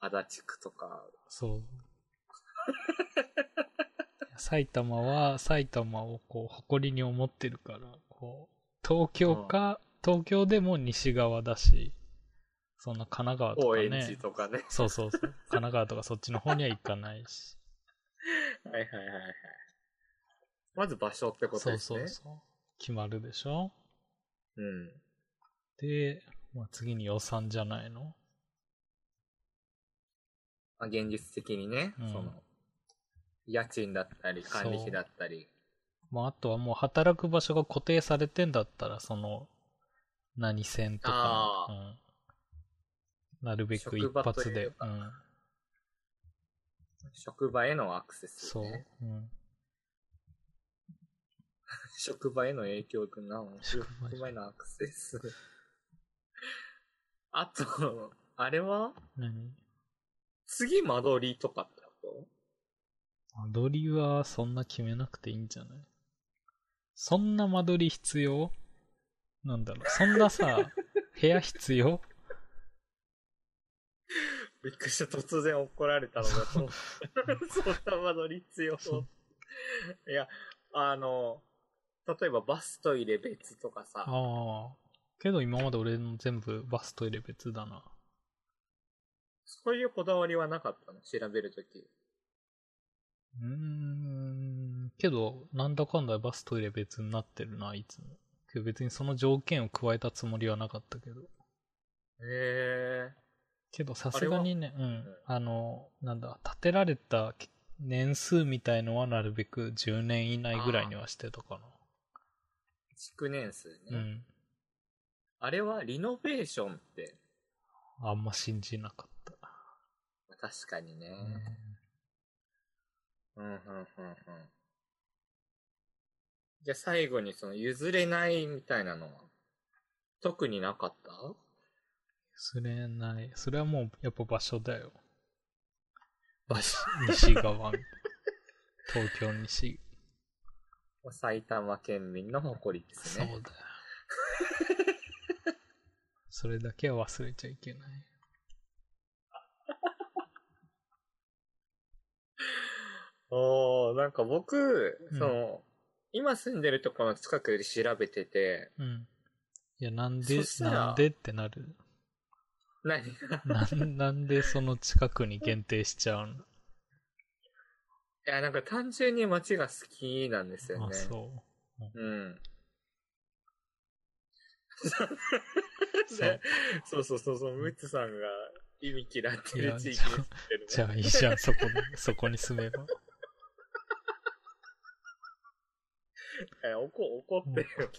Speaker 1: 足立区とか、
Speaker 2: そう。埼玉は、埼玉をこう、誇りに思ってるから、こう、東京か、東京でも西側だし、そんな神奈川と
Speaker 1: 高円
Speaker 2: かね
Speaker 1: 寺。とかね。
Speaker 2: そうそうそう。神奈川とかそっちの方には行かないし。
Speaker 1: はいはいはいはい。まず場所ってこと
Speaker 2: そう
Speaker 1: ですね。
Speaker 2: そうそう。決まるでしょ？
Speaker 1: うん。
Speaker 2: で、まあ、次に予算じゃないの？
Speaker 1: まあ、現実的にね、
Speaker 2: うん
Speaker 1: その、家賃だったり、管理費だったり。
Speaker 2: まあ、あとはもう働く場所が固定されてんだったら、その、何線とかうん。なるべく一
Speaker 1: 職場と
Speaker 2: 発で、
Speaker 1: いうか
Speaker 2: うん。
Speaker 1: 職場へのアクセス、
Speaker 2: そう
Speaker 1: ね。。
Speaker 2: うん。
Speaker 1: 職場への影響ってな
Speaker 2: 職場
Speaker 1: 職場へのアクセス。あと、あれは？
Speaker 2: 何？
Speaker 1: 次間取りとかってこ
Speaker 2: 間取りはそんな決めなくていいんじゃない？そんな間取り必要？なんだろう。そんなさ、部屋必要？
Speaker 1: びっくりした。突然怒られたのが、そ んそんな間取り必要。
Speaker 2: そう
Speaker 1: いや、あの、例えばバストイレ別とかさ、
Speaker 2: ああ。けど今まで俺の全部バストイレ別だな。
Speaker 1: そういうこだわりはなかったの？調べるとき。
Speaker 2: うーん。けど、なんだかんだバストイレ別になってるな、いつも。けど別にその条件を加えたつもりはなかったけど。
Speaker 1: へえ
Speaker 2: けどさすがにね、うん
Speaker 1: ん。
Speaker 2: あの、なんだ、建てられた年数みたいのはなるべく10年以内ぐらいにはしてたか
Speaker 1: 築年数ね。
Speaker 2: な。うん。
Speaker 1: あれはリノベーションって、
Speaker 2: あんま信じなかった。
Speaker 1: 確かにね。うん、うん、うん、うん。じゃあ最後にその譲れないみたいなのは、特になかった？
Speaker 2: それない。それはもうやっぱ場所だよ。
Speaker 1: 場所。
Speaker 2: 西側。東京西。
Speaker 1: 埼玉県民の誇りですね。
Speaker 2: そうだよ。それだけは忘れちゃいけない。
Speaker 1: おー、なんか僕、
Speaker 2: うん
Speaker 1: その、今住んでるところの近くで調べてて、
Speaker 2: うん。いや、なんでなんでってなる。
Speaker 1: 何が？
Speaker 2: なんなんでその近くに限定しちゃうの？
Speaker 1: いや、なんか単純に街が好きなんですよ
Speaker 2: あ、
Speaker 1: ね。
Speaker 2: そう。
Speaker 1: うん。
Speaker 2: そう
Speaker 1: でそうそうそうそう、ムッツさんが意味嫌ってる地域でるね。
Speaker 2: じゃあいいじゃん、そこに、そこに住めば。
Speaker 1: え怒怒ってるよ。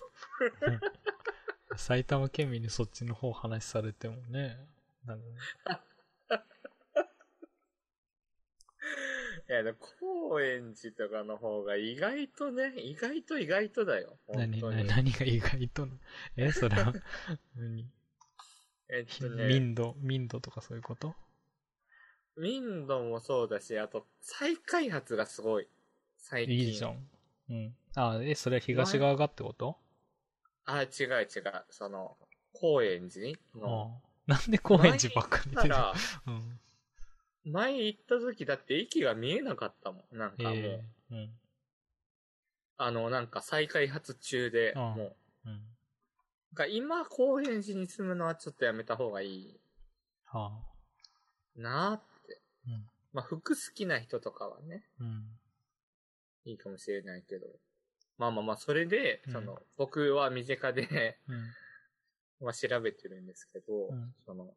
Speaker 2: 埼玉県民にそっちの方話されてもね。なんか
Speaker 1: いや、でも高円寺とかの方が意外とね、意外と意外とだよ。本
Speaker 2: 何
Speaker 1: 当に。
Speaker 2: 何が意外との？え、それは、何？
Speaker 1: えっとね、
Speaker 2: 民度、民度とかそういうこと？
Speaker 1: 民度もそうだし、あと再開発がすごい。最近。
Speaker 2: いいじゃん。うん。あ、え、それは東側がってこと？
Speaker 1: あ、違う違う。その、高円寺の。
Speaker 2: ああなんで高円寺ばっかり出てるうん。
Speaker 1: 前行った時だって駅が見えなかったもん。なんかもう、
Speaker 2: ええうん。
Speaker 1: あの、なんか再開発中で、
Speaker 2: ああ
Speaker 1: もう。
Speaker 2: うん。
Speaker 1: が今、高円寺に住むのはちょっとやめた方がいい
Speaker 2: はあ。
Speaker 1: なって。
Speaker 2: うん。
Speaker 1: まあ、服好きな人とかはね、
Speaker 2: うん。
Speaker 1: いいかもしれないけど。まあまあまあ、それで、
Speaker 2: うん
Speaker 1: その、僕は身近で、
Speaker 2: うん。
Speaker 1: まあ調べてるんですけど、
Speaker 2: うん
Speaker 1: その、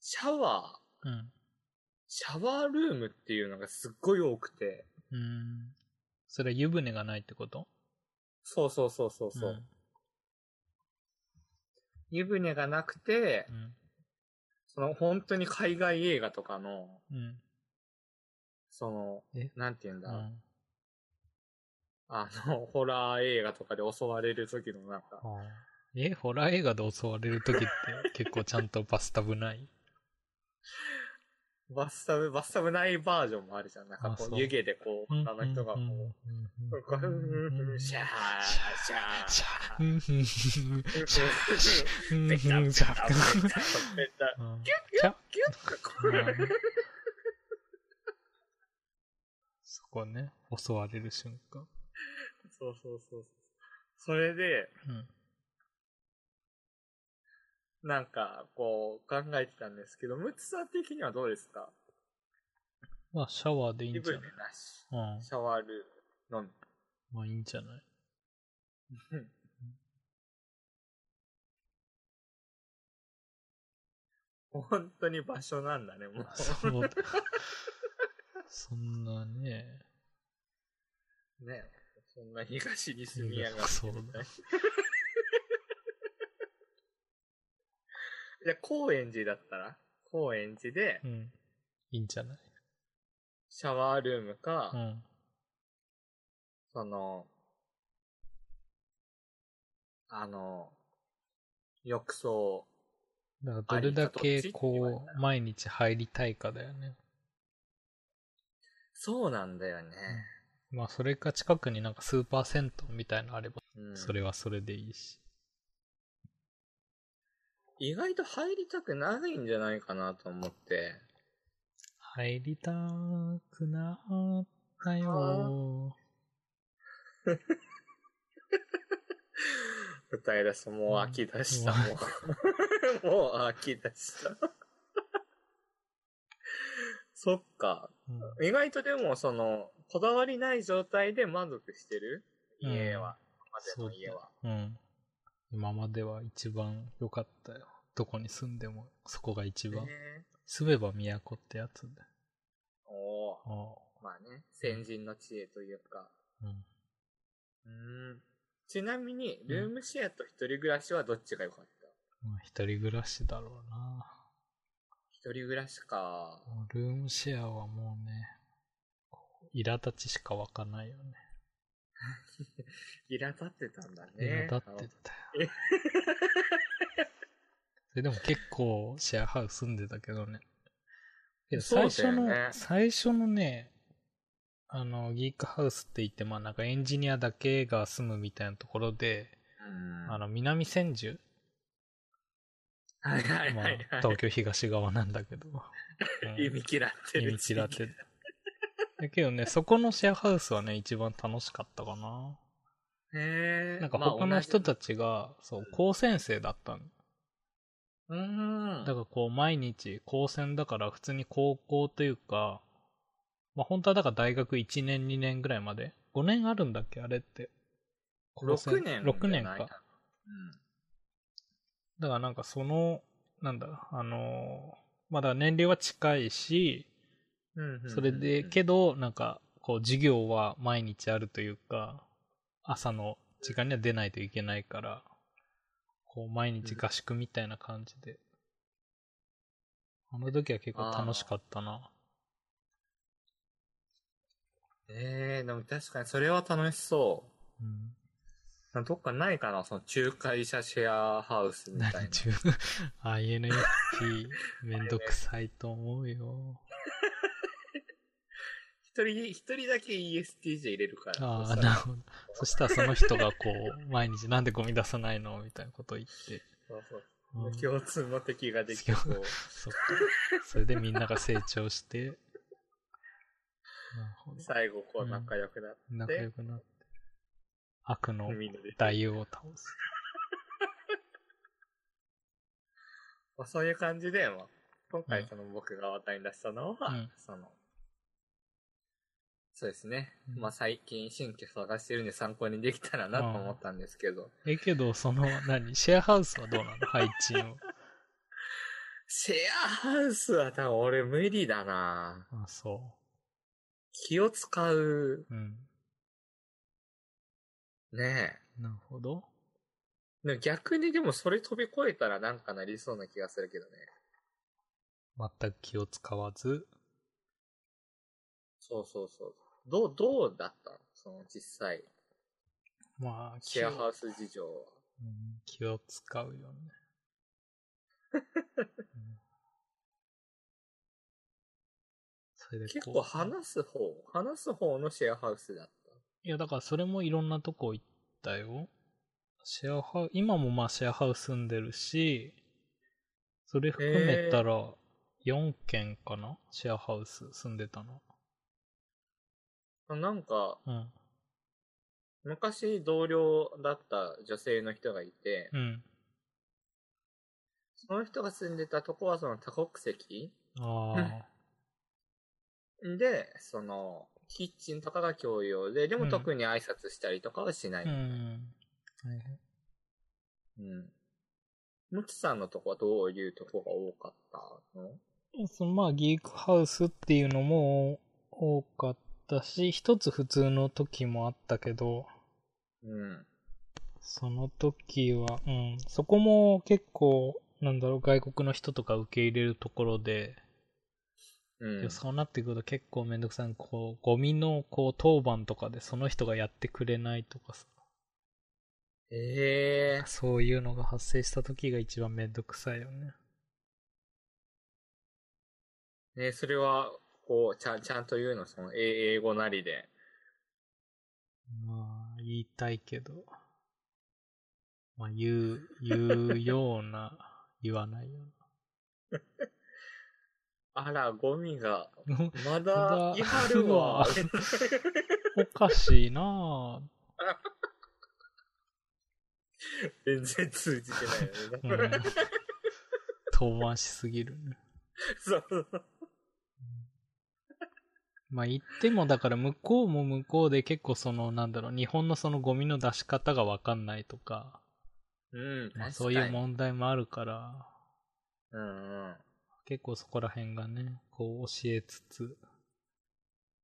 Speaker 1: シャワー、
Speaker 2: うん。
Speaker 1: シャワールームっていうのがすっごい多くて、
Speaker 2: うん。それは湯船がないってこと？
Speaker 1: そうそうそうそうそう、
Speaker 2: ん
Speaker 1: 湯船がなくて
Speaker 2: う、ん。
Speaker 1: その本当に海外映画とかの、
Speaker 2: うん。
Speaker 1: その
Speaker 2: え、
Speaker 1: なんて言うんだ、
Speaker 2: うん。
Speaker 1: あの、ホラー映画とかで襲われる時のなんか、
Speaker 2: はあえ、ホラー映画で襲われるときって結構ちゃんとバスタブない？
Speaker 1: バスタブ、バスタブないバージョンもあるじゃん。なんかこう、湯気でこう、あの人がこう、こう、シャー、シャー、
Speaker 2: シャーシャーうん
Speaker 1: ペタ
Speaker 2: ふん
Speaker 1: ペタペタ
Speaker 2: シャー
Speaker 1: ペタ、
Speaker 2: うん
Speaker 1: キュッ
Speaker 2: シャー
Speaker 1: キュッこれ
Speaker 2: うんそこね、襲われる瞬間。
Speaker 1: そうそうそうそう。それで、
Speaker 2: うん。
Speaker 1: なんか、こう、考えてたんですけど、ムツさん的にはどうですか？
Speaker 2: まあ、シャワーでいいん
Speaker 1: 湯
Speaker 2: じゃない？
Speaker 1: 船なし。
Speaker 2: うん。
Speaker 1: シャワールームのみ。
Speaker 2: まあ、いいんじゃない？
Speaker 1: 本当に場所なんだね、もう。
Speaker 2: そうだ。そんなね。
Speaker 1: ね。そんな東に住みやがって
Speaker 2: そうだ
Speaker 1: みたいな。じゃあ、高円寺だったら高円寺で
Speaker 2: う、ん。いいんじゃない？
Speaker 1: シャワールームか、
Speaker 2: うん。
Speaker 1: その、あの、浴槽。
Speaker 2: だから、どれだけ
Speaker 1: ありかどっちって言われた
Speaker 2: こう、毎日入りたいかだよね。
Speaker 1: そうなんだよね。
Speaker 2: まあ、それか近くになんかスーパー銭湯みたいなのあれば、
Speaker 1: うん。
Speaker 2: それはそれでいいし。
Speaker 1: 意外と入りたくないんじゃないかなと思って。
Speaker 2: 入りたくなったよ。
Speaker 1: 歌い出すともう飽き出した、
Speaker 2: うん
Speaker 1: もう。もう飽き出した。そっか。
Speaker 2: うん
Speaker 1: 意外とでも、その、こだわりない状態で満足してる？
Speaker 2: うん
Speaker 1: 家は。今までの家は。
Speaker 2: うん。今までは一番良かったよ。どこに住んでも、そこが一番。
Speaker 1: ね
Speaker 2: 住めば都ってやつで。
Speaker 1: おー
Speaker 2: お
Speaker 1: まあね、先人の知恵というか。
Speaker 2: うん。
Speaker 1: うーん。ちなみに、ルームシェアと一人暮らしはどっちが良かった？
Speaker 2: まあ、一人暮らしだろうな。
Speaker 1: 一人暮らしか。
Speaker 2: ルームシェアはもうね、苛立ちしか湧かないよね。
Speaker 1: 苛立ってたんだね。
Speaker 2: 苛立ってたよ。それでも結構シェアハウス住んでたけどね。けど最初の、
Speaker 1: ね
Speaker 2: 最初のね、あの、ギークハウスって言って、まあなんかエンジニアだけが住むみたいなところで、
Speaker 1: うん
Speaker 2: あの、南千住、
Speaker 1: はいはい
Speaker 2: まあ
Speaker 1: はい、はい。
Speaker 2: 東京東側なんだけど。うん
Speaker 1: 意味嫌ってる。
Speaker 2: 意味嫌ってる。だけどね、そこのシェアハウスはね、一番楽しかったかな。
Speaker 1: へえ。
Speaker 2: なんか他の人たちが、そう、高専生だったの。
Speaker 1: うーん。
Speaker 2: だからこう、毎日、高専だから普通に高校というか、まあ本当はだから大学1年2年ぐらいまで ?5 年あるんだっけあれって。高専
Speaker 1: 6年。
Speaker 2: 6年か。
Speaker 1: うん。
Speaker 2: だからなんかその、なんだ、あのーまあだ年齢は近いし、それで、けど、なんか、こう、授業は毎日あるというか、朝の時間には出ないといけないから、こう、毎日合宿みたいな感じで。あの時は結構楽しかったな。
Speaker 1: ええでも確かにそれは楽しそう。
Speaker 2: うん。
Speaker 1: どっかないかなその仲介者シェアハウスみたいな
Speaker 2: ?INFP めんどくさいと思うよ。
Speaker 1: 一人、一人だけ ESTJ 入れるから。
Speaker 2: ああ、
Speaker 1: そしたら
Speaker 2: なるほど。そしたらその人がこう、毎日なんでゴミ出さないのみたいなこと言って。
Speaker 1: そうそう
Speaker 2: うん
Speaker 1: 共通の敵ができてこう。
Speaker 2: それでみんなが成長して。
Speaker 1: 最後こう仲良くなって、
Speaker 2: 仲良くなって。悪の。大王を倒す。
Speaker 1: まあ、そういう感じで、まあ、今
Speaker 2: うん
Speaker 1: 回その僕が話題に出したのは、
Speaker 2: うん
Speaker 1: その、そうですね。
Speaker 2: うん
Speaker 1: まあ最近新居探してるんで参考にできたらなと思ったんですけど、
Speaker 2: え、けど、その、何？シェアハウスはどうなの？配置を。
Speaker 1: シェアハウスは多分俺無理だな
Speaker 2: あ、そ
Speaker 1: 気を使う。
Speaker 2: う。うん。
Speaker 1: ね
Speaker 2: なるほど。
Speaker 1: 逆にでもそれ飛び越えたらなんかなりそうな気がするけどね。
Speaker 2: 全く気を使わず。
Speaker 1: そうそうそう。どう、どうだったの？その実際、
Speaker 2: まあ、
Speaker 1: シェアハ
Speaker 2: ウ
Speaker 1: ウス事情は。
Speaker 2: うん気を使うよね。うんそれでこう
Speaker 1: 結構話す方、話す方のシェアハウスだった？
Speaker 2: いや、だからそれもいろんなとこ行ったよ。シェアハウ、今もまあシェアハウス住んでるし、それ含めたら4軒かな？シェアハウス住んでたの。
Speaker 1: なんか、
Speaker 2: うん。
Speaker 1: 昔同僚だった女性の人がいて、
Speaker 2: うん。
Speaker 1: その人が住んでたとこはその多国籍。で、その、キッチンとかが共用で、で
Speaker 2: うん
Speaker 1: も特に挨拶したりとかはしない。
Speaker 2: う
Speaker 1: うん。
Speaker 2: ん。はいはい
Speaker 1: むつさんのとこはどういうとこが多かったの？
Speaker 2: そのまあ、ギークハウスっていうのも多かったし、一つ普通の時もあったけど、
Speaker 1: うん。
Speaker 2: その時は、うん、そこも結構、なんだろう、外国の人とか受け入れるところで、
Speaker 1: うん
Speaker 2: で。そうなってくると結構めんどくさい。こう、ゴミの、こう、当番とかでその人がやってくれないとかさ、
Speaker 1: ええ
Speaker 2: そういうのが発生した時が一番めんどくさいよね。
Speaker 1: ね、それは、こう、ちゃん、ちゃんと言うの、その、英英語なりで。
Speaker 2: まあ、言いたいけど、まあ、言う、言うような、言わないよ
Speaker 1: あら、ゴミが、
Speaker 2: な。
Speaker 1: ま
Speaker 2: まだ
Speaker 1: だいはるわ
Speaker 2: あ。おかしいなぁ。
Speaker 1: 全然通じてないよね。
Speaker 2: うん。遠回しすぎるね。
Speaker 1: そうそう。
Speaker 2: まあ言ってもだから向こうも向こうで結構そのなんだろう、日本のそのゴミの出し方がわかんないとか、
Speaker 1: うん、
Speaker 2: まあ、
Speaker 1: 確
Speaker 2: そういう問題もあるから、
Speaker 1: うんうん。
Speaker 2: 結構そこら辺がね、こう教えつつ、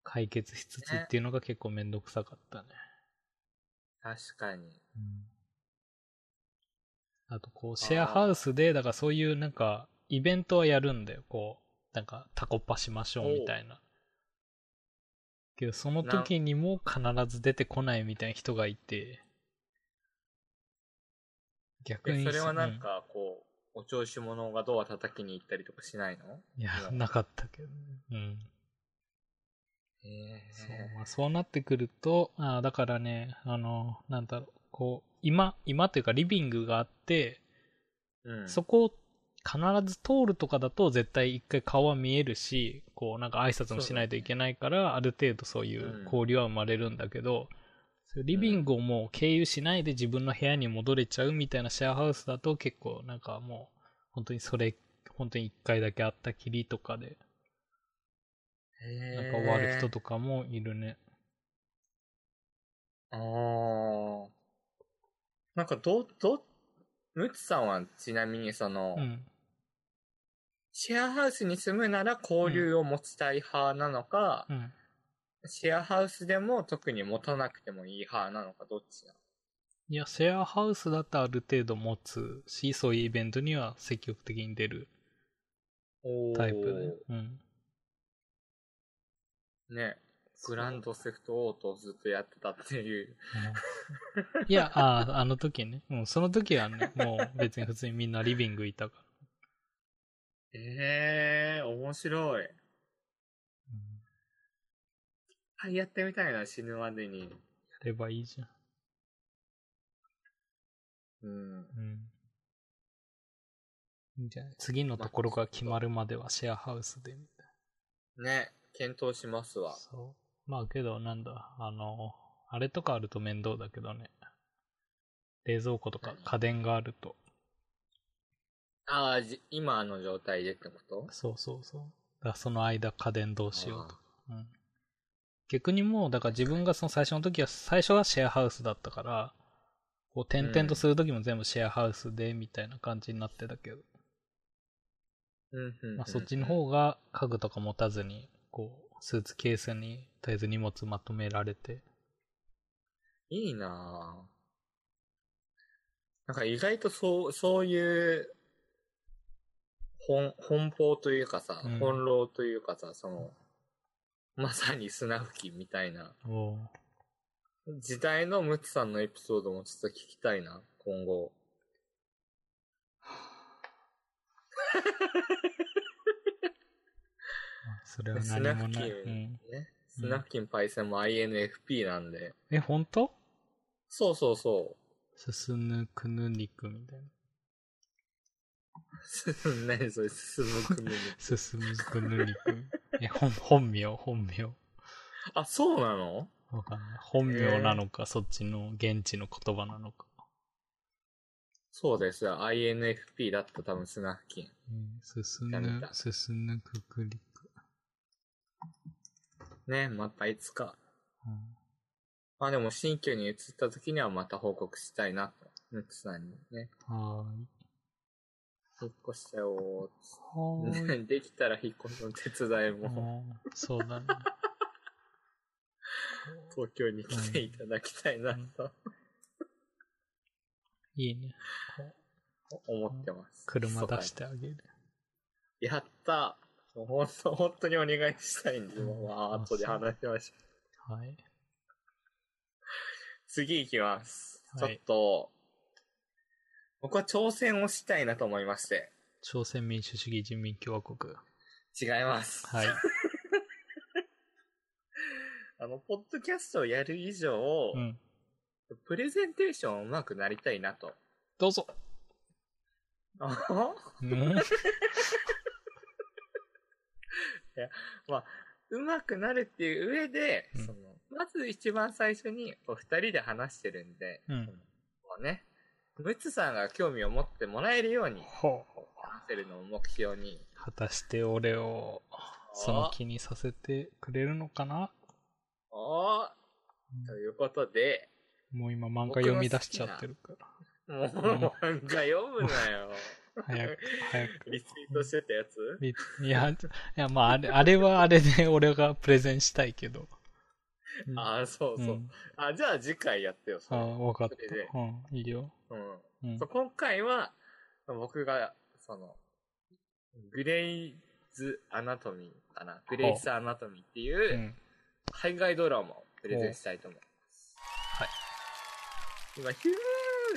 Speaker 2: 解決しつつ
Speaker 1: ね
Speaker 2: っていうのが結構めんどくさかったね。
Speaker 1: 確かに。
Speaker 2: あとこう、シェアハウスで、だからそういうなんか、イベントはやるんだよ。こう、なんかタコパしましょうみたいな。けどその時にも必ず出てこないみたいな人がいて、逆に
Speaker 1: えそれはなんか、こう、お調子者がドア叩きに行ったりとかしないの？
Speaker 2: いや、
Speaker 1: うん
Speaker 2: なかったけどね。うん。
Speaker 1: へえ
Speaker 2: そう、まあ、そうなってくると、あーだからね、あの、なんだろう、こう、今、今というかリビングがあって、
Speaker 1: うん。
Speaker 2: そこを必ず通るとかだと絶対一回顔は見えるし、こうなんか挨拶もしないといけないから、ある程度そういう交流は生まれるんだけど、リビングをもう経由しないで自分の部屋に戻れちゃうみたいなシェアハウスだと結構なんかもう、本当にそれ、本当に一回だけあったきりとかで、
Speaker 1: へ
Speaker 2: なんか終わる人とかもいるね。
Speaker 1: ああ。なんか、ど、ど、ムツさんはちなみにその、
Speaker 2: うん。
Speaker 1: シェアハウスに住むなら交流を持ちたい派なのか、
Speaker 2: うん。
Speaker 1: シェアハウスでも特に持たなくてもいい派なのか、どっちなの？
Speaker 2: いや、シェアハウスだとある程度持つし、そういうイベントには積極的に出るタイプで。うん。
Speaker 1: ね。グランドセフトオートをずっとやってたっていう。
Speaker 2: うんいや、ああ、あの時ね。もうその時はね、もう別に普通にみんなリビングいたか
Speaker 1: ええー、面白い。
Speaker 2: ら。
Speaker 1: はい、やってみたいな、死ぬまでに。
Speaker 2: やればいいじゃん。
Speaker 1: うん。
Speaker 2: うん。じゃない次のところが決まるまではシェアハウスでみたい
Speaker 1: ね、検討します
Speaker 2: な。
Speaker 1: わ。
Speaker 2: そう。まあけどなんだ、あの、あれとかあると面倒だけどね。冷蔵庫とか
Speaker 1: 何？
Speaker 2: 家電があると。
Speaker 1: ああ、じ今の状態でってこと？
Speaker 2: そうそうそう。だからその間家電どうしようとか。うん。逆にもう、だから自分がその最初の時は、最初はシェアハウスだったから、こう転々とする時も全部シェアハウスで、みたいな感じになってたけど、
Speaker 1: うんうん。
Speaker 2: まあそっちの方が家具とか持たずに、こう、スーツケースにとりあえず荷物まとめられて、
Speaker 1: いいなぁ。なんか意外とそう、そういう、本、奔放というかさ、
Speaker 2: うん
Speaker 1: 本浪というかさ、その、まさに砂吹きみたいな、
Speaker 2: おう
Speaker 1: 時代のムツさんのエピソードもちょっと聞きたいな、今後。
Speaker 2: ま あそれは
Speaker 1: 砂
Speaker 2: 何もない。
Speaker 1: 吹き、
Speaker 2: うん。
Speaker 1: ね。砂吹きのパイセンも INFP なんで。
Speaker 2: え、本当？
Speaker 1: そうそうそう。
Speaker 2: すすぬくぬ肉みたいな。
Speaker 1: 何それ、進むくぬに。
Speaker 2: すすむくぬ肉。え、本、本名、本名。
Speaker 1: あ、そうなの？
Speaker 2: わかんない。本名なのか、そっちの現地の言葉なのか。
Speaker 1: そうですよ。INFP だった多分砂吹き。
Speaker 2: うん、すすぬ
Speaker 1: 見た見た、
Speaker 2: すすぬくくりく。
Speaker 1: ね、またいつか。
Speaker 2: うん
Speaker 1: まあでも新居に移った時にはまた報告したいなと。ムツさんにね。
Speaker 2: は。
Speaker 1: 引っ越したよ
Speaker 2: は
Speaker 1: ー
Speaker 2: ーい。
Speaker 1: できたら引っ越しの手伝いも
Speaker 2: うんそうだね。
Speaker 1: 東京に来ていただきたいなと
Speaker 2: いいね。
Speaker 1: 思ってます。
Speaker 2: 車出してあげる。
Speaker 1: やった本当、本当にお願いしたいんで、
Speaker 2: うん
Speaker 1: まあ、後で話しましょう。
Speaker 2: はい。
Speaker 1: 次行きます。
Speaker 2: はい
Speaker 1: ちょっと、僕は挑戦をしたいなと思いまして。
Speaker 2: 朝鮮民主主義人民共和国。
Speaker 1: 違います。
Speaker 2: はい。
Speaker 1: あの、ポッドキャストをやる以上、
Speaker 2: うん。
Speaker 1: プレゼンテーション上手くなりたいなと。
Speaker 2: どうぞ。
Speaker 1: あ
Speaker 2: うん？
Speaker 1: うまくなるっていう上で、
Speaker 2: うん
Speaker 1: その、まず一番最初に、こう、二人で話してるんで、
Speaker 2: うん
Speaker 1: そのこうね、ムツさんが興味を持ってもらえるように、話せるのを目標に、
Speaker 2: 果たして俺をその気にさせてくれるのかな、
Speaker 1: おーということで、
Speaker 2: もう今漫画読み出しちゃってるから。
Speaker 1: もう、漫画読むなよ。
Speaker 2: 早く、早く。
Speaker 1: リツイートしてたやつ？
Speaker 2: みいや、いや、まあ、あれ、あれはあれで俺がプレゼンしたいけど。うん
Speaker 1: ああ、そうそう。
Speaker 2: ん
Speaker 1: あ、じゃあ次回やってよ、そ
Speaker 2: あ
Speaker 1: れ
Speaker 2: わかった。うん、いいよ。
Speaker 1: うん。
Speaker 2: うん
Speaker 1: そう。今回は、僕が、その、グレイズ・アナトミーかな。グレイス・アナトミーっていうう、
Speaker 2: ん。
Speaker 1: 海外ドラマをプレゼンしたいと思います。
Speaker 2: はい。
Speaker 1: 今、ヒュー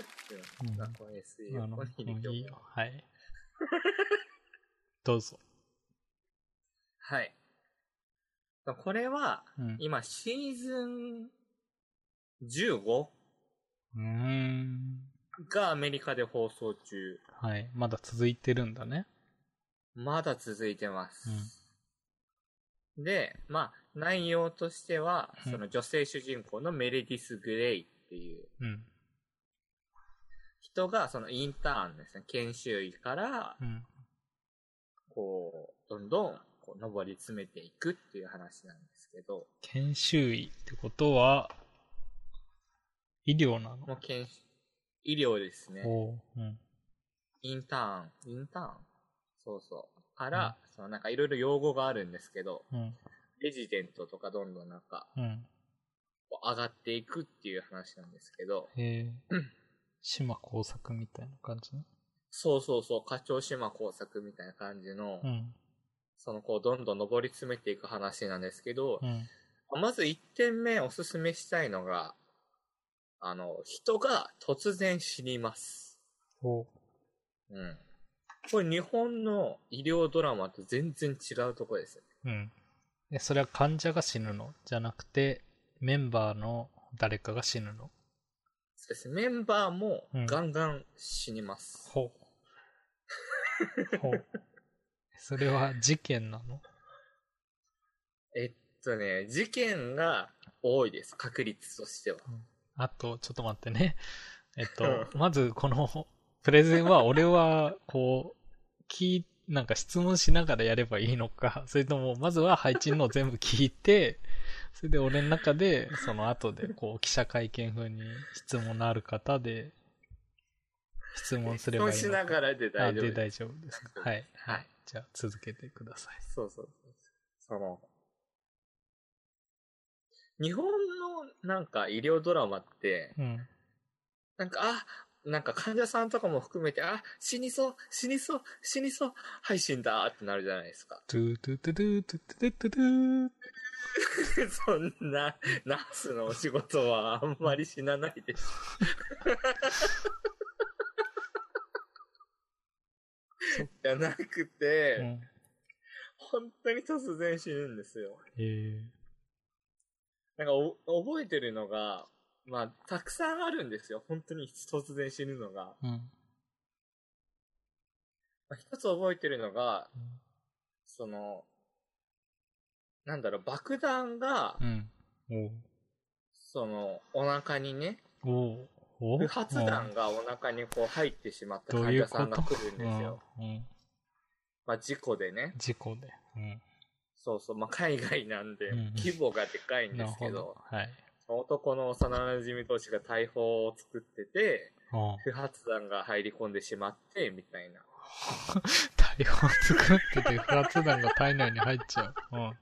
Speaker 1: って
Speaker 2: うん
Speaker 1: な、この SE
Speaker 2: あの、
Speaker 1: をここに入れておく
Speaker 2: いいよ。はい。どうぞ。
Speaker 1: はい。これは、
Speaker 2: うん。
Speaker 1: 今、シーズン 15?
Speaker 2: うーん。
Speaker 1: がアメリカで放送中。
Speaker 2: はい。まだ続いてるんだね。
Speaker 1: まだ続いてます。で、まあ、内容としては、
Speaker 2: うん
Speaker 1: その女性主人公のメレディス・グレイっていう
Speaker 2: うん。
Speaker 1: 人が、そのインターンですね、研修医から、
Speaker 2: うん。
Speaker 1: こう、どんどん、こう、上り詰めていくっていう話なんですけど、
Speaker 2: 研修医ってことは、医療なの？
Speaker 1: もう研修、医療ですね。
Speaker 2: おう。うん。
Speaker 1: インターン、インターン？そうそう。から、そのなんかいろいろ用語があるんですけど、
Speaker 2: うん。
Speaker 1: レジデントとかどんどんなんか、
Speaker 2: うん。
Speaker 1: 上がっていくっていう話なんですけど、
Speaker 2: へえ。島工作みたいな感じね。
Speaker 1: そうそうそう、課長島工作みたいな感じの、
Speaker 2: うん。
Speaker 1: そのこう、どんどん上り詰めていく話なんですけど
Speaker 2: う、ん。
Speaker 1: まず1点目おすすめしたいのが、あの、人が突然死にます。
Speaker 2: おう。
Speaker 1: うん。これ日本の医療ドラマと全然違うところですよね。
Speaker 2: うん。え、それは患者が死ぬの？じゃなくて、メンバーの誰かが死ぬの？
Speaker 1: そうです。メンバーも
Speaker 2: うん
Speaker 1: ガンガン死にます。
Speaker 2: ほう。ほう。それは事件なの？
Speaker 1: えっとね、事件が多いです。確率としては。
Speaker 2: あと、ちょっと待ってね。えっと、まずこのプレゼンは俺は、こう、聞い、なんか質問しながらやればいいのか、それとも、まずは配置のを全部聞いて、それで俺の中で、その後で、こう、記者会見風に質問のある方で、質問すればいい
Speaker 1: 質
Speaker 2: のか。
Speaker 1: 問しながらで大丈夫
Speaker 2: あ、で
Speaker 1: です。
Speaker 2: 大丈夫ですか。はい。
Speaker 1: はい。
Speaker 2: じゃあ、続けてください。
Speaker 1: そうそうそう。その、日本のなんか医療ドラマって、
Speaker 2: うん。
Speaker 1: なんか、あ、なんか患者さんとかも含めて、あ、死にそう、死にそう、死にそう、はい、死んだってなるじゃないですか。
Speaker 2: トゥートゥトゥトゥトゥトゥトゥトゥ
Speaker 1: そんな、ナースのお仕事はあんまり死なないです。じゃなくて、
Speaker 2: うん。
Speaker 1: 本当に突然死ぬんですよ。
Speaker 2: え
Speaker 1: なんかお覚えてるのが、まあ、たくさんあるんですよ。本当に突然死ぬのが。
Speaker 2: ー。うん。
Speaker 1: まあ、一つ覚えてるのが、その、なんだろう、爆弾が、
Speaker 2: うん。
Speaker 1: その、お腹にね、不発弾がお腹にこう入ってしまった患者さんが来るんですよ。
Speaker 2: うん。うん
Speaker 1: まあ、事故でね。
Speaker 2: 事故で。うん。
Speaker 1: そうそう、まあ、海外なんで
Speaker 2: うん、
Speaker 1: 規模がでかいんですけど
Speaker 2: ど、。はい。
Speaker 1: 男の幼馴染同士が大砲を作ってて、不発弾が入り込んでしまって、みたいな。
Speaker 2: 大砲作ってて不発弾が体内に入っちゃう。うん。は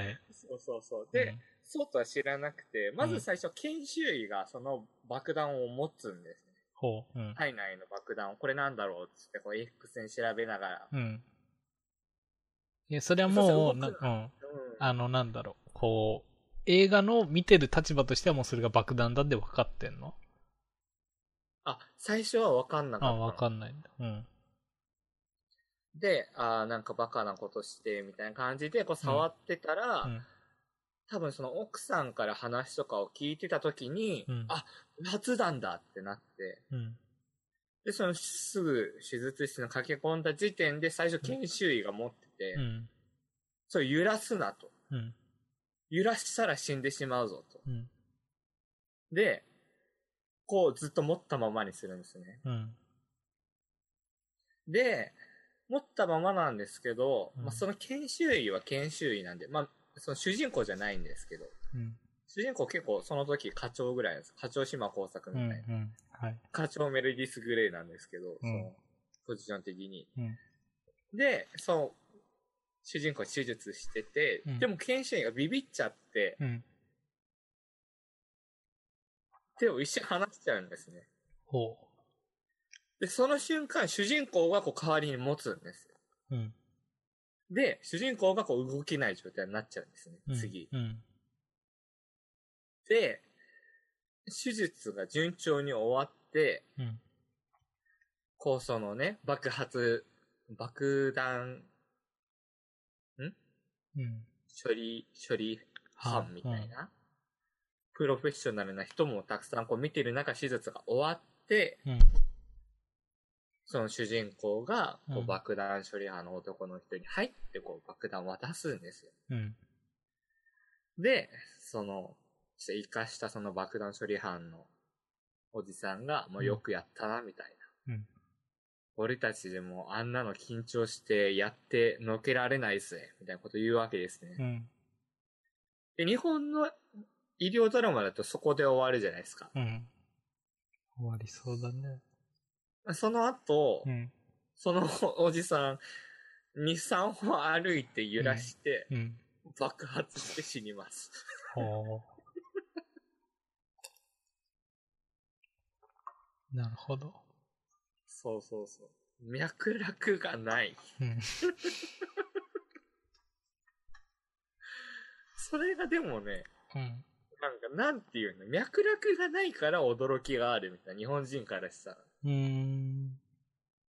Speaker 2: い。
Speaker 1: そうそうそう。で、そうとは知らなくて、まず最初、研修医がその爆弾を持つんですね。
Speaker 2: ほう。うん。
Speaker 1: 体内の爆弾を、これなんだろうっつって、こう X 線調べながら。
Speaker 2: うん。いや、それはもう、なうん。あの、なんだろう。こう、映画の見てる立場としてはもうそれが爆弾だって分かってんの？
Speaker 1: あ、最初は分かんなか
Speaker 2: あ、
Speaker 1: ったの。
Speaker 2: 分かんないんだ。うん。
Speaker 1: で、あーなんかバカなことして、みたいな感じで、こう触ってたら、
Speaker 2: うん。
Speaker 1: 多分その奥さんから話とかを聞いてた時に、
Speaker 2: うん
Speaker 1: あ、不発弾だってなって、
Speaker 2: うん。
Speaker 1: で、そのすぐ手術室に駆け込んだ時点で最初研修医が持ってて、
Speaker 2: うん。
Speaker 1: それ揺らすなと。
Speaker 2: うん。
Speaker 1: 揺らしたら死んでしまうぞと。
Speaker 2: うん。
Speaker 1: で、こうずっと持ったままにするんですね。
Speaker 2: うん。
Speaker 1: で、持ったままなんですけど、
Speaker 2: うん
Speaker 1: まあ、その研修医は研修医なんで、まあ、その主人公じゃないんですけど、
Speaker 2: うん。
Speaker 1: 主人公結構その時課長ぐらいです。課長島工作
Speaker 2: うん。
Speaker 1: みたいな。
Speaker 2: うん。はい。
Speaker 1: 課長メルディス・グレイなんですけど、
Speaker 2: うん
Speaker 1: そのポジション的に。
Speaker 2: うん。
Speaker 1: で、その、主人公手術してて、
Speaker 2: うん
Speaker 1: でも研修医がビビっちゃって、
Speaker 2: うん。
Speaker 1: 手を一瞬離しちゃうんですね。
Speaker 2: ほ
Speaker 1: で、その瞬間、主人公がこう代わりに持つんですよ。
Speaker 2: う。うん。
Speaker 1: で、主人公がこう動けない状態になっちゃうんですね、
Speaker 2: うん
Speaker 1: 次。
Speaker 2: うん。
Speaker 1: で、手術が順調に終わって、
Speaker 2: うん。
Speaker 1: こうそのね、爆発、爆弾
Speaker 2: うん。
Speaker 1: 処理、処理班みたいな、プロフェッショナルな人もたくさんこう見てる中、手術が終わって、
Speaker 2: うん。
Speaker 1: その主人公がこ
Speaker 2: う
Speaker 1: うん爆弾処理班の男の人に入ってこう爆弾を渡すんですよ。
Speaker 2: うん。
Speaker 1: で、その、ちょっと生かしたその爆弾処理班のおじさんが、もうよくやったな、みたいな。
Speaker 2: うん
Speaker 1: 俺たちでもあんなの緊張してやってのけられないっすね、みたいなこと言うわけですね。
Speaker 2: うん。
Speaker 1: で、日本の医療ドラマだとそこで終わるじゃないですか。
Speaker 2: うん。終わりそうだね。
Speaker 1: その後、
Speaker 2: うん。
Speaker 1: そのおじさん、2、3歩歩いて揺らして、
Speaker 2: うん。
Speaker 1: 爆発して死にます。
Speaker 2: ほう。なるほど。
Speaker 1: そうそうそう。脈絡がない。
Speaker 2: うん。
Speaker 1: それがでもね、
Speaker 2: うん。
Speaker 1: なんか、なんていうの、脈絡がないから驚きがあるみたいな、日本人からしたら。
Speaker 2: うーん。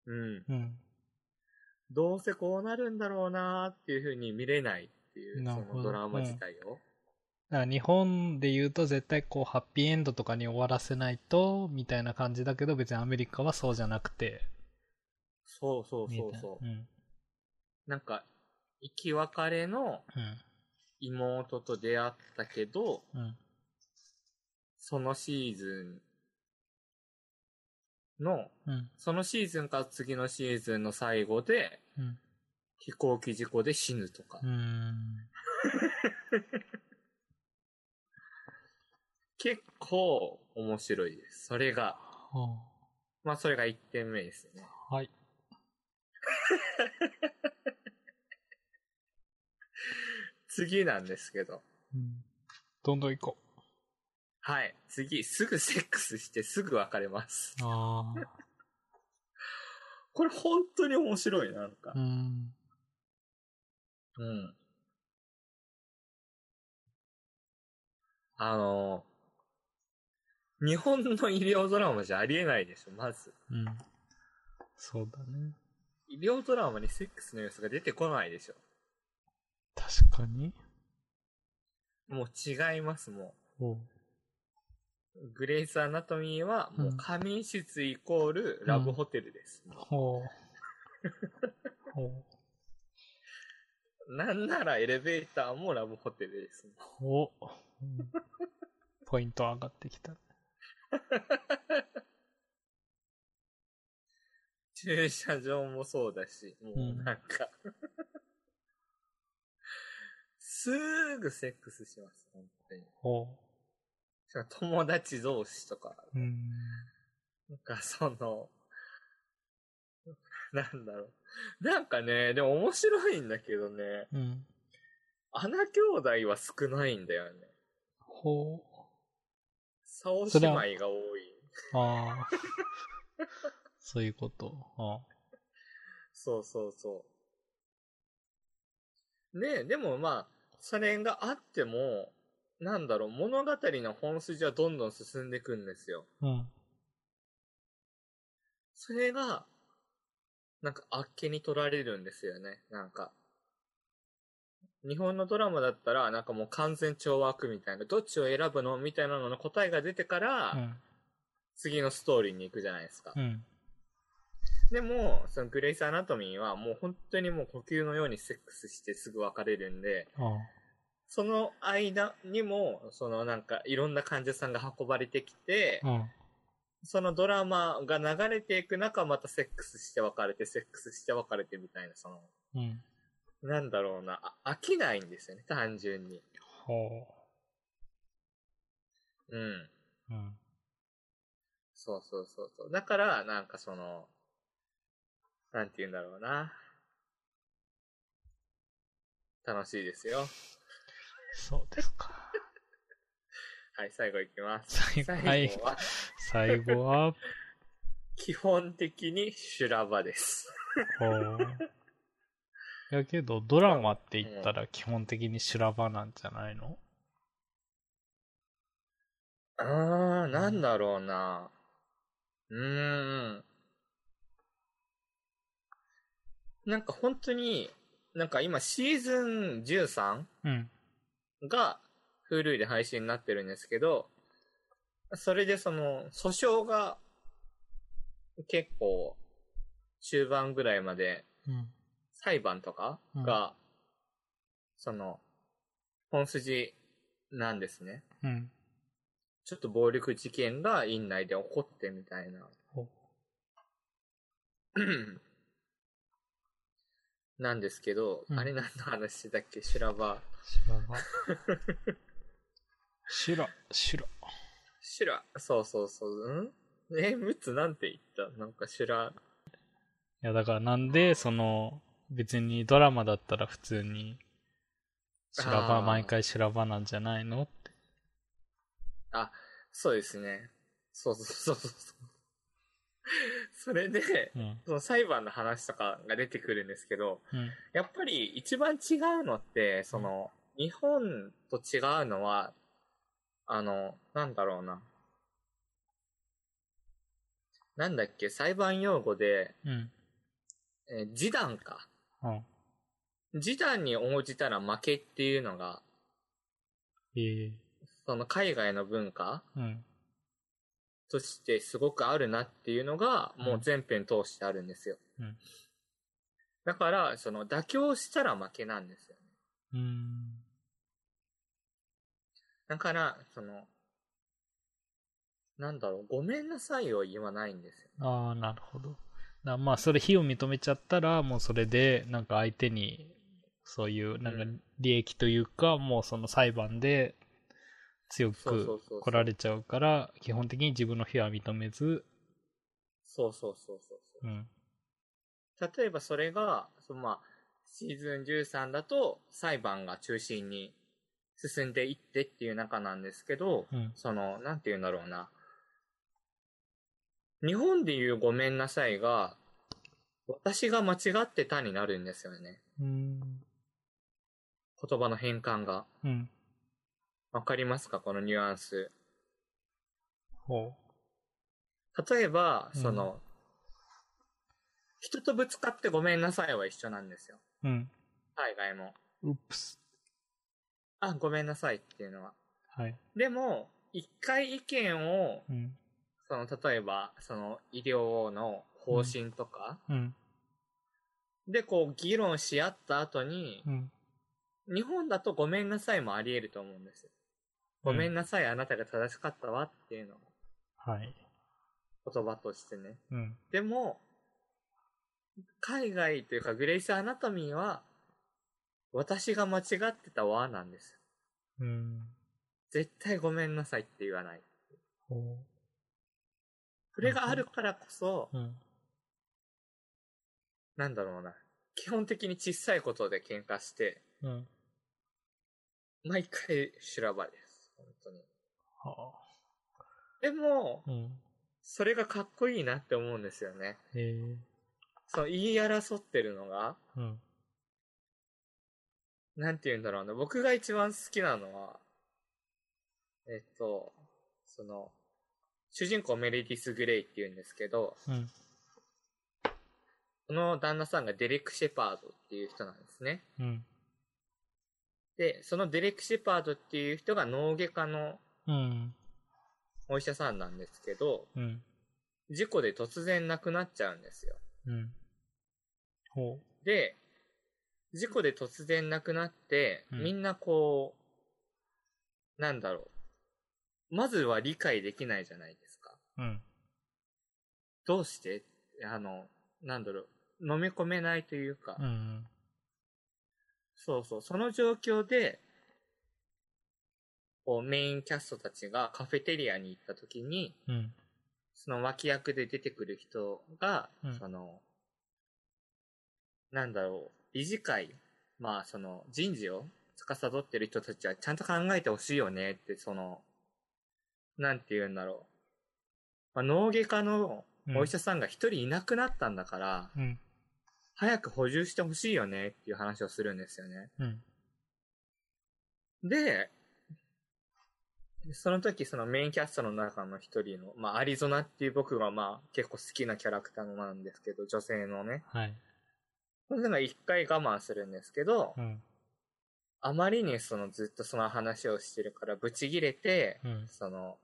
Speaker 1: うん。
Speaker 2: うん。
Speaker 1: どうせこうなるんだろうなーっていう風に見れないっていう、そのドラマ自体を。
Speaker 2: だから日本で言うと絶対こうハッピーエンドとかに終わらせないと、みたいな感じだけど別にアメリカはそうじゃなくて。
Speaker 1: そうそうそうそう。
Speaker 2: うん。
Speaker 1: なんか、生き別れの
Speaker 2: うん。
Speaker 1: 妹と出会ったけど、
Speaker 2: うん。
Speaker 1: そのシーズンの、
Speaker 2: うん。
Speaker 1: そのシーズンから次のシーズンの最後で、
Speaker 2: うん。
Speaker 1: 飛行機事故で死ぬとか。結構面白いです。それが。
Speaker 2: ほ
Speaker 1: まあ、それが1点目ですね。
Speaker 2: うはい。
Speaker 1: 次なんですけど。
Speaker 2: うん。どんどん行こ
Speaker 1: はい。次、すぐセックスしてすぐ別れます。
Speaker 2: う。ああ。
Speaker 1: これ本当に面白いな、なんか
Speaker 2: う。ん。
Speaker 1: うん。あの、日本の医療ドラマじゃありえないでしょ、まず。
Speaker 2: うん。そうだね。
Speaker 1: 医療ドラマにセックスの様子が出てこないでしょ。
Speaker 2: 確かに。
Speaker 1: もう違います、も
Speaker 2: ほ
Speaker 1: う。グレイス・アナトミーは、もう仮眠室イコールラブホテルです。
Speaker 2: う。ほう。ほう。
Speaker 1: なんならエレベーターもラブホテルです。
Speaker 2: お、うんポイント上がってきた。
Speaker 1: 駐車場もそうだし、もうなんか、すぐセックスします、本当に。
Speaker 2: ほ
Speaker 1: しかも友達同士とか、
Speaker 2: う。うん。
Speaker 1: なんかその、なんだろう。なんかね、でも面白いんだけどね、
Speaker 2: うん。
Speaker 1: 穴兄弟は少ないんだよね。
Speaker 2: ほう。
Speaker 1: 竿
Speaker 2: それは
Speaker 1: 姉妹が多い。
Speaker 2: ああ。そういうこと。あ
Speaker 1: そうそうそう。ねでもまあ、それがあっても、なんだろう、物語の本筋はどんどん進んでいくんですよ。
Speaker 2: うん。
Speaker 1: それが、なんかあっけに取られるんですよね。なんか。日本のドラマだったら、なんかもう完全懲悪みたいな、どっちを選ぶのみたいなのの答えが出てから、
Speaker 2: うん。
Speaker 1: 次のストーリーに行くじゃないですか。
Speaker 2: うん。
Speaker 1: でも、そのグレイス・アナトミーはもう本当にもう呼吸のようにセックスしてすぐ別れるんで、
Speaker 2: ああ。
Speaker 1: その間にも、そのなんかいろんな患者さんが運ばれてきて、
Speaker 2: うん。
Speaker 1: そのドラマが流れていく中、またセックスして別れて、セックスして別れてみたいな、その、
Speaker 2: うん。
Speaker 1: なんだろうな、あ飽きないんですよね、単純に。
Speaker 2: ほ
Speaker 1: うん。
Speaker 2: う。うん。
Speaker 1: そうそうそうそう。だから、なんかその、なんて言うんだろうな。楽しいですよ。
Speaker 2: そうですか。
Speaker 1: はい、最後いきます。
Speaker 2: 最後、はい
Speaker 1: 最後。は、
Speaker 2: 最後は、
Speaker 1: 基本的に修羅場です。
Speaker 2: ほう。やけど、ドラマって言ったら基本的に修羅場なんじゃないの？
Speaker 1: あー、なんだろうな。うーん。なんか本当に、なんか今シーズン13
Speaker 2: うん。
Speaker 1: が Hulu で配信になってるんですけど、それでその訴訟が結構中盤ぐらいまで
Speaker 2: うん。
Speaker 1: 裁判とかが、その本筋なんですね。
Speaker 2: うん。
Speaker 1: ちょっと暴力事件が院内で起こってみたいな。
Speaker 2: ほ
Speaker 1: なんですけど、
Speaker 2: うん
Speaker 1: あれ何の話してたっけ？修羅場。
Speaker 2: 修羅場。修羅、修羅。
Speaker 1: 修羅。そうそうそう。ん？え、ムツなんて言った？なんか修羅。
Speaker 2: いや、だからなんで、その、別にドラマだったら普通に、修羅場、毎回修羅場なんじゃないの？って。
Speaker 1: あ、そうですね。そうそうそうそうそれで、
Speaker 2: うん。
Speaker 1: その裁判の話とかが出てくるんですけど、
Speaker 2: うん。
Speaker 1: やっぱり一番違うのって、その、日本と違うのは、あの、なんだろうな。なんだっけ、裁判用語で、
Speaker 2: うん。
Speaker 1: えー示談か。
Speaker 2: うん。
Speaker 1: 示談に応じたら負けっていうのが、
Speaker 2: ええ
Speaker 1: その海外の文化
Speaker 2: うん。
Speaker 1: としてすごくあるなっていうのが、もう全編通してあるんですよ。
Speaker 2: うん
Speaker 1: だから、その妥協したら負けなんですよね。
Speaker 2: うーん。
Speaker 1: だから、その、なんだろう、ごめんなさいを言わないんですよ。
Speaker 2: ああ、なるほど。だまあ、それ非を認めちゃったら、もうそれで、なんか相手に、そういう、なんか
Speaker 1: うん
Speaker 2: 利益というか、もうその裁判で強く来られちゃうから、基本的に自分の非は認めず、
Speaker 1: そうそうそうそうそう。
Speaker 2: うん。
Speaker 1: 例えばそれが、そのまあ、シーズン13だと裁判が中心に進んでいってっていう中なんですけど、
Speaker 2: うん。
Speaker 1: その、なんて言うんだろうな。日本で言うごめんなさいが、私が間違ってたになるんですよね。
Speaker 2: うん。
Speaker 1: 言葉の変換が。
Speaker 2: うん。
Speaker 1: わかりますか？このニュアンス。
Speaker 2: ほ
Speaker 1: 例えば、
Speaker 2: うん
Speaker 1: その、人とぶつかってごめんなさいは一緒なんですよ。
Speaker 2: う。うん。
Speaker 1: 海外も。
Speaker 2: うっぷす。
Speaker 1: あ、ごめんなさいっていうのは。
Speaker 2: はい。
Speaker 1: でも、一回意見を、
Speaker 2: うん。
Speaker 1: その、例えば、その、医療の方針とか、
Speaker 2: うん。
Speaker 1: で、こう、議論し合った後に
Speaker 2: う、ん。
Speaker 1: 日本だとごめんなさいもあり得ると思うんですよ。ごめんなさい、あなたが正しかったわっていうのが
Speaker 2: はい。
Speaker 1: 言葉としてね。
Speaker 2: うん。
Speaker 1: でも、海外というかグレイスアナトミーは、私が間違ってたわなんですよ。
Speaker 2: うん。
Speaker 1: 絶対ごめんなさいって言わない。
Speaker 2: ほ
Speaker 1: これがあるからこそ、
Speaker 2: う。うん。
Speaker 1: なんだろうな。基本的に小さいことで喧嘩して、
Speaker 2: うん。
Speaker 1: 毎回修羅場です。本当に。
Speaker 2: は
Speaker 1: でも
Speaker 2: あ。、うん。
Speaker 1: それがかっこいいなって思うんですよね。その言い争ってるのが、
Speaker 2: うん。
Speaker 1: なんて言うんだろうな。僕が一番好きなのは、えっと、その、主人公メレディス・グレイって言うんですけど、
Speaker 2: うん。
Speaker 1: この旦那さんがデレック・シェパードっていう人なんですね。
Speaker 2: うん。
Speaker 1: で、そのデレック・シェパードっていう人が脳外科の
Speaker 2: うん。
Speaker 1: お医者さんなんですけど、
Speaker 2: うん。
Speaker 1: 事故で突然亡くなっちゃうんですよ。
Speaker 2: うん。ほ
Speaker 1: で、事故で突然亡くなって、
Speaker 2: うん
Speaker 1: みんなこう、なんだろう。まずは理解できないじゃないですか。
Speaker 2: う。うん。
Speaker 1: どうして？あの、なんだろう。飲み込めないというか、
Speaker 2: うん。
Speaker 1: そうそう、その状況で、こうメインキャストたちがカフェテリアに行った時に、
Speaker 2: うん。
Speaker 1: その脇役で出てくる人が、
Speaker 2: うん
Speaker 1: その、なんだろう、理事会、まあその人事を司ってる人たちはちゃんと考えてほしいよねって、その、なんて言うんだろう。まあ、脳外科のお医者さんが一人いなくなったんだから、
Speaker 2: うん。
Speaker 1: 早く補充してほしいよねっていう話をするんですよね。
Speaker 2: うん。
Speaker 1: で、その時そのメインキャストの中の一人の、まあアリゾナっていう僕がまあ結構好きなキャラクターなんですけど、女性のね。
Speaker 2: はい。
Speaker 1: それが一回我慢するんですけど、
Speaker 2: うん。
Speaker 1: あまりにそのずっとその話をしてるからブチギレて、
Speaker 2: うん。
Speaker 1: その、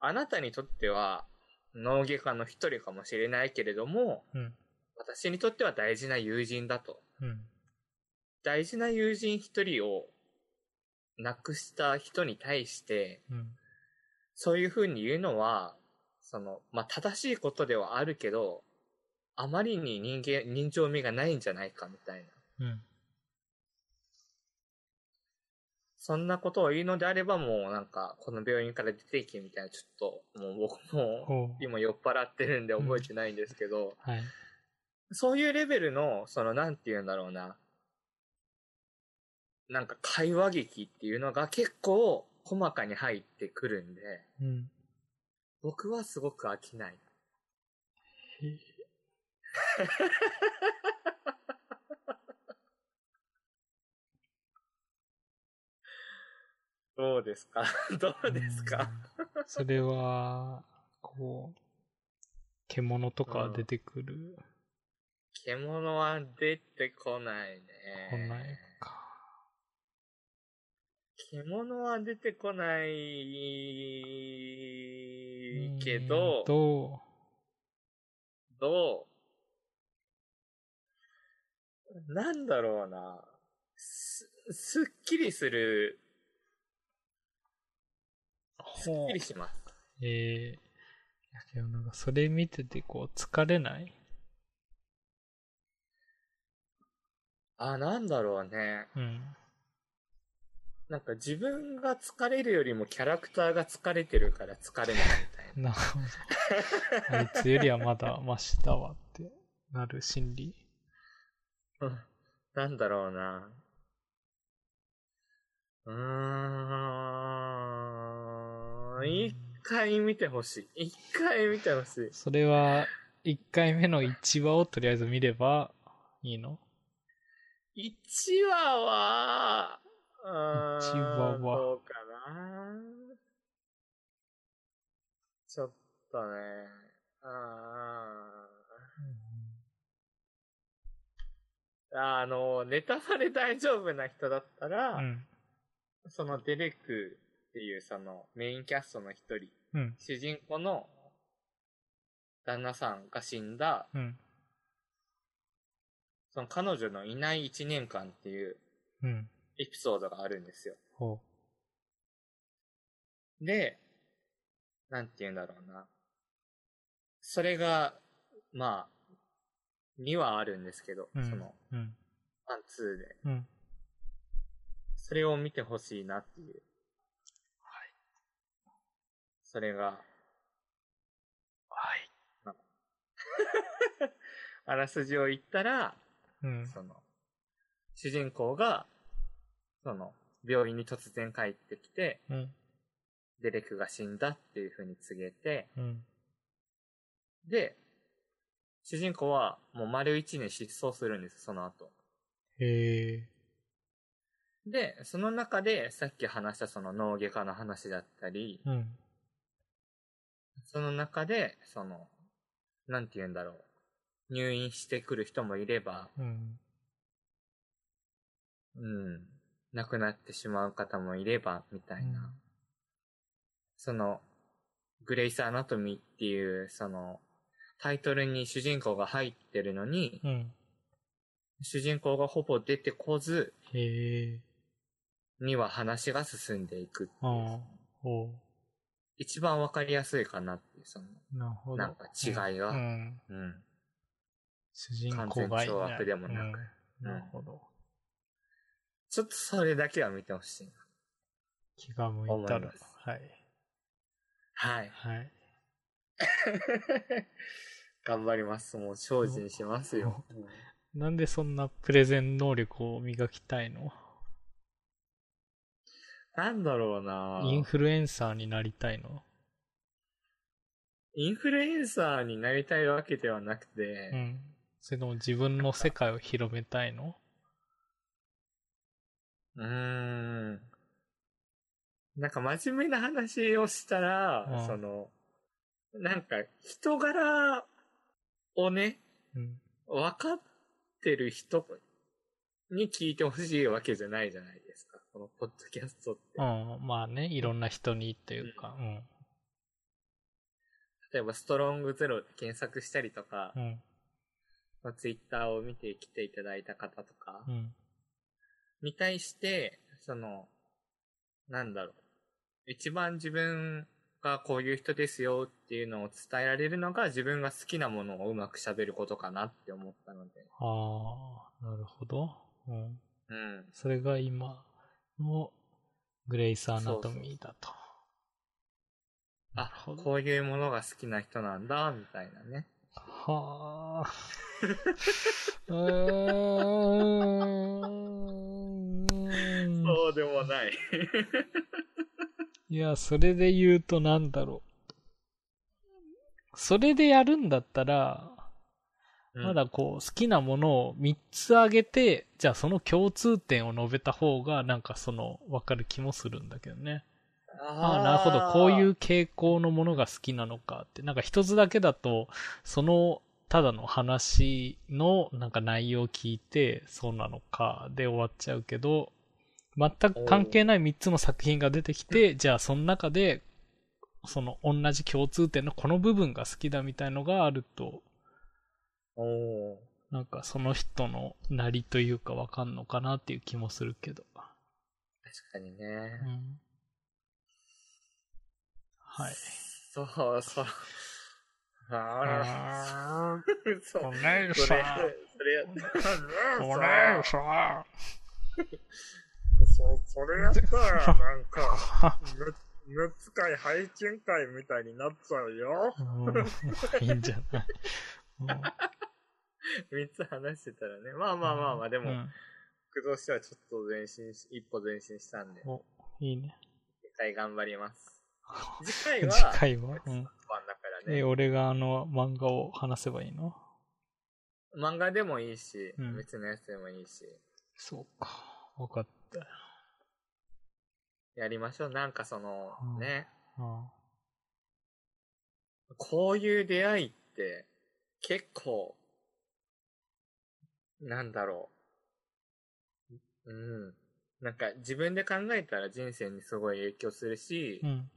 Speaker 1: あなたにとっては脳外科の一人かもしれないけれども、
Speaker 2: うん。
Speaker 1: 私にとっては大事な友人だと。
Speaker 2: うん。
Speaker 1: 大事な友人一人を亡くした人に対して、
Speaker 2: うん。
Speaker 1: そういう風に言うのは、その、まあ、正しいことではあるけど、あまりに人間、人情味がないんじゃないかみたいな。
Speaker 2: うん。
Speaker 1: そんなことを言うのであればもうなんか、この病院から出ていけみたいな、ちょっと、もう僕も。今酔っ払ってるんで覚えてないんですけど、
Speaker 2: はい。
Speaker 1: そういうレベルの、その、なんて言うんだろうな。なんか会話劇っていうのが結構細かに入ってくるんで、
Speaker 2: うん。
Speaker 1: 僕はすごく飽きない。
Speaker 2: へ
Speaker 1: どうですか？どうですか？
Speaker 2: うん。それは、こう、獣とか出てくる、
Speaker 1: 獣は出てこないね。
Speaker 2: 来ないか。
Speaker 1: 獣は出てこないけど
Speaker 2: うーん、と、
Speaker 1: どう？なんだろうな。す、すっきりする、すっきりします。
Speaker 2: えー、いやけどなんかそれ見ててこう疲れない？
Speaker 1: あ、なんだろうね。
Speaker 2: うん。
Speaker 1: なんか自分が疲れるよりもキャラクターが疲れてるから疲れないみたいな。
Speaker 2: なるほど。あいつよりはまだマシだわってなる心理？
Speaker 1: うんなんだろうな。うーん。一回見てほしい。一回見てほしい。
Speaker 2: それは、1回目の1話をとりあえず見ればいいの？
Speaker 1: 一話は、
Speaker 2: 一話は
Speaker 1: どうかな？ちょっとね、あーあの、ネタバレ大丈夫な人だったら、
Speaker 2: うん。
Speaker 1: そのデレクっていうそのメインキャストの一人、
Speaker 2: うん。
Speaker 1: 主人公の旦那さんが死んだ、
Speaker 2: うん。
Speaker 1: その彼女のいない一年間っていう
Speaker 2: うん。
Speaker 1: エピソードがあるんですよ。
Speaker 2: ほ
Speaker 1: で、なんて言うんだろうな。それが、まあ、2はあるんですけど、
Speaker 2: う。うん。
Speaker 1: その、
Speaker 2: うん。
Speaker 1: ワン、ツーで。
Speaker 2: うん。
Speaker 1: それを見てほしいなっていう。
Speaker 2: はい。
Speaker 1: それが、
Speaker 2: はい。
Speaker 1: あらすじを言ったら、
Speaker 2: うん。
Speaker 1: その、主人公が、その、病院に突然帰ってきて、
Speaker 2: うん。
Speaker 1: デレクが死んだっていう風に告げて、
Speaker 2: うん。
Speaker 1: で、主人公はもう丸一年失踪するんです、その後。
Speaker 2: へえ。
Speaker 1: で、その中でさっき話したその脳外科の話だったり、
Speaker 2: うん。
Speaker 1: その中で、その、なんて言うんだろう。入院してくる人もいれば、
Speaker 2: うん。
Speaker 1: うん、亡くなってしまう方もいれば、みたいな。その、グレイス・アナトミーっていう、その、タイトルに主人公が入ってるのに、
Speaker 2: うん。
Speaker 1: 主人公がほぼ出てこず、
Speaker 2: へえ。
Speaker 1: には話が進んでいくっていう一番わかりやすいかなっていう、その、
Speaker 2: なるほど。
Speaker 1: なんか違いが
Speaker 2: うん。
Speaker 1: うん。
Speaker 2: 主人公がい
Speaker 1: 完全懲悪でもなく
Speaker 2: うんなるほど。
Speaker 1: ちょっとそれだけは見てほしいな。
Speaker 2: 気が向いたら
Speaker 1: 思います。
Speaker 2: はい。
Speaker 1: はい。
Speaker 2: はい。
Speaker 1: 頑張ります。もう精進しますよ。
Speaker 2: なんでそんなプレゼン能力を磨きたいの？
Speaker 1: なんだろうな
Speaker 2: インフルエンサーになりたいの？
Speaker 1: インフルエンサーになりたいわけではなくて、
Speaker 2: うん。それとも自分の世界を広めたいの？
Speaker 1: うーん。なんか真面目な話をしたら、
Speaker 2: うん
Speaker 1: その、なんか人柄をね、
Speaker 2: うん。
Speaker 1: 分かってる人に聞いてほしいわけじゃないじゃない。このポッドキャストって。
Speaker 2: うん。まあね、いろんな人にというか、うん。
Speaker 1: 例えばストロングゼロで検索したりとか、
Speaker 2: うん。
Speaker 1: まあ、ツイッターを見て来ていただいた方とか
Speaker 2: うん。
Speaker 1: に対して、その、なんだろう。一番自分がこういう人ですよっていうのを伝えられるのが自分が好きなものをうまく喋ることかなって思ったので。
Speaker 2: ああ、なるほど。うん。
Speaker 1: うん。
Speaker 2: それが今のグレイスアナトミーだと。なる
Speaker 1: あ
Speaker 2: ほ、ど
Speaker 1: こういうものが好きな人なんだ、みたいなね。
Speaker 2: はあ。うーん
Speaker 1: そうでもない。
Speaker 2: いや、それで言うとなんだろう。それでやるんだったら、まだこう、好きなものを3つ挙げて、じゃあその共通点を述べた方が、なんかその、わかる気もするんだけどね。ああ、なるほど。こういう傾向のものが好きなのかって。なんか一つだけだと、その、ただの話のなんか内容を聞いて、そうなのか、で終わっちゃうけど、全く関係ない3つの作品が出てきて、じゃあその中で、その同じ共通点のこの部分が好きだみたいのがあると、
Speaker 1: おお
Speaker 2: なんかその人のなりというかわかんのかなっていう気もするけど。
Speaker 1: ー確かにね。
Speaker 2: うん。はい。
Speaker 1: そうそう。ああ、そう。
Speaker 2: お姉
Speaker 1: それ、それやったら、
Speaker 2: さ
Speaker 1: そそれやったら、なんか、む、むつ会、配信会みたいになっちゃうよ。
Speaker 2: うんいいんじゃない？
Speaker 1: 三つ話してたらね。まあまあまあまあ、でも、
Speaker 2: うん
Speaker 1: 僕としてはちょっと前進し、一歩前進したんで、
Speaker 2: お、いいね。
Speaker 1: 次回頑張ります。次回は、
Speaker 2: 次回は、うん。
Speaker 1: 番だから
Speaker 2: え、
Speaker 1: ね。
Speaker 2: 俺があの漫画を話せばいいの？
Speaker 1: 漫画でもいいし、
Speaker 2: うん
Speaker 1: 別のやつでもいいし、
Speaker 2: そうか。わかった。
Speaker 1: やりましょう。なんかその、
Speaker 2: うん
Speaker 1: ね、
Speaker 2: うん
Speaker 1: こういう出会いって、結構、なんだろう。うん。なんか自分で考えたら人生にすごい影響するし、
Speaker 2: うん。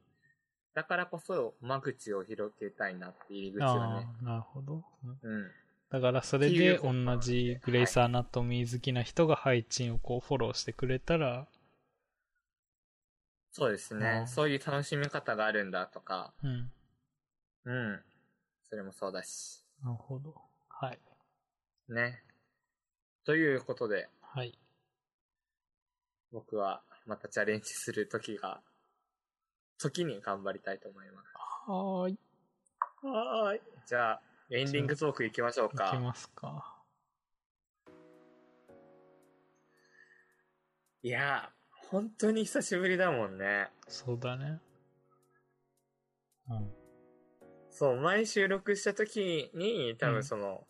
Speaker 1: だからこそ間口を広げたいなって入り口がね。
Speaker 2: なるほど。うん
Speaker 1: うん。
Speaker 2: だからそれで同じグレイスアナトミー好きな人が配置をこうフォローしてくれたら、
Speaker 1: そうですね。
Speaker 2: うん
Speaker 1: そういう楽しみ方があるんだとか、
Speaker 2: うん。
Speaker 1: うん。それもそうだし。
Speaker 2: なるほど。はい。
Speaker 1: ね。ということで、
Speaker 2: はい。
Speaker 1: 僕はまたチャレンジする時が、時に頑張りたいと思います。
Speaker 2: はーい。
Speaker 1: はーい。じゃあ、エンディングトーク行きましょう
Speaker 2: いき
Speaker 1: か。
Speaker 2: ますか。
Speaker 1: いやー、本当に久しぶりだもんね。
Speaker 2: そうだね。うん。
Speaker 1: そう、前収録した時に、多
Speaker 2: うん
Speaker 1: 分その、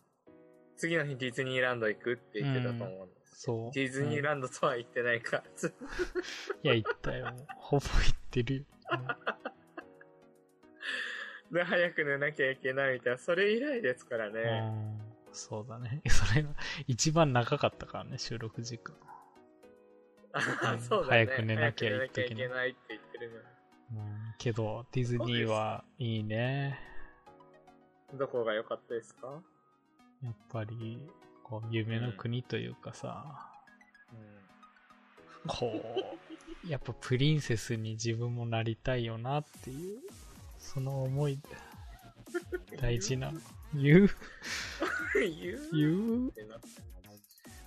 Speaker 1: 次の日ディズニーランド行くって言ってたと思うんです。
Speaker 2: そう。
Speaker 1: ディズニーランドとは言ってないから、
Speaker 2: う んいや、言ったよ。ほぼ言ってるよ。
Speaker 1: で、早く寝なきゃいけないみたいな、それ以来ですから
Speaker 2: うん。
Speaker 1: ね。
Speaker 2: うんそうだね。それが一番長かったからね、収録時間。
Speaker 1: そうだね。
Speaker 2: 早く寝なきゃい
Speaker 1: 早く寝なきゃい
Speaker 2: け
Speaker 1: けないって言ってるのに。
Speaker 2: うん。けど、ディズニーはいいね。
Speaker 1: どこが良かったですか？
Speaker 2: やっぱり、こう、夢の国というかさ、
Speaker 1: うん。
Speaker 2: こう、やっぱプリンセスに自分もなりたいよなっていう、その思いで、大事なの。言う？
Speaker 1: 言う？
Speaker 2: 言う？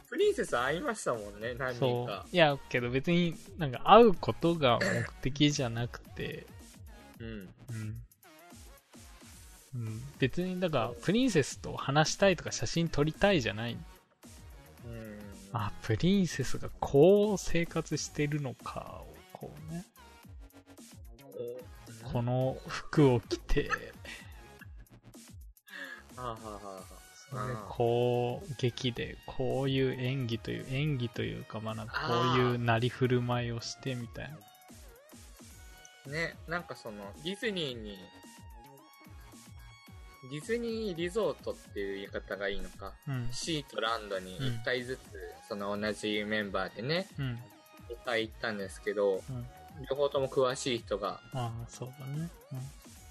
Speaker 1: プリンセス会いましたもんね、何人
Speaker 2: そう
Speaker 1: か。。
Speaker 2: いや、けど別になんか会うことが目的じゃなくて、
Speaker 1: うん。
Speaker 2: うん。うん、別に、だから、プリンセスと話したいとか写真撮りたいじゃない。
Speaker 1: うん。
Speaker 2: あ、プリンセスがこう生活してるのかを、こうね、
Speaker 1: お
Speaker 2: この服を着て、こう、劇で、こういう演技という、演技というか、まあなんかこういうなり振る舞いをしてみたいな。
Speaker 1: ね、なんかその、ディズニーに、ディズニーリゾートっていう言い方がいいのか。
Speaker 2: うん。
Speaker 1: シーとランドに
Speaker 2: うん
Speaker 1: 1体ずつ、その同じメンバーでね、
Speaker 2: うん。
Speaker 1: 2回行ったんですけど、
Speaker 2: うん。
Speaker 1: 両方とも詳しい人が
Speaker 2: ああ、そうだね。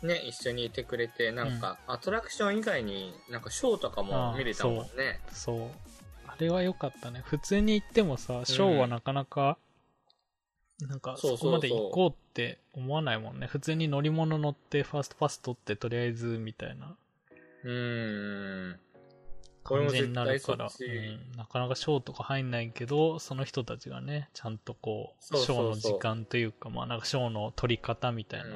Speaker 1: ね、一緒にいてくれて、なんか、アトラクション以外になんかショーとかも見れたもんね。
Speaker 2: うん。そう。あれは良かったね。普通に行ってもさ、ショーはなかなか、なんか
Speaker 1: そうそうそう
Speaker 2: そこまで行こうって思わないもんね。普通に乗り物乗って、ファーストパス取って、とりあえず、みたいな
Speaker 1: うーん。これ
Speaker 2: なるから、うん、なかなかショーとか入んないけど、その人たちがね、ちゃんとこう、
Speaker 1: そうそうそう
Speaker 2: ショーの時間というか、まあなんかショーの取り方みたいな。う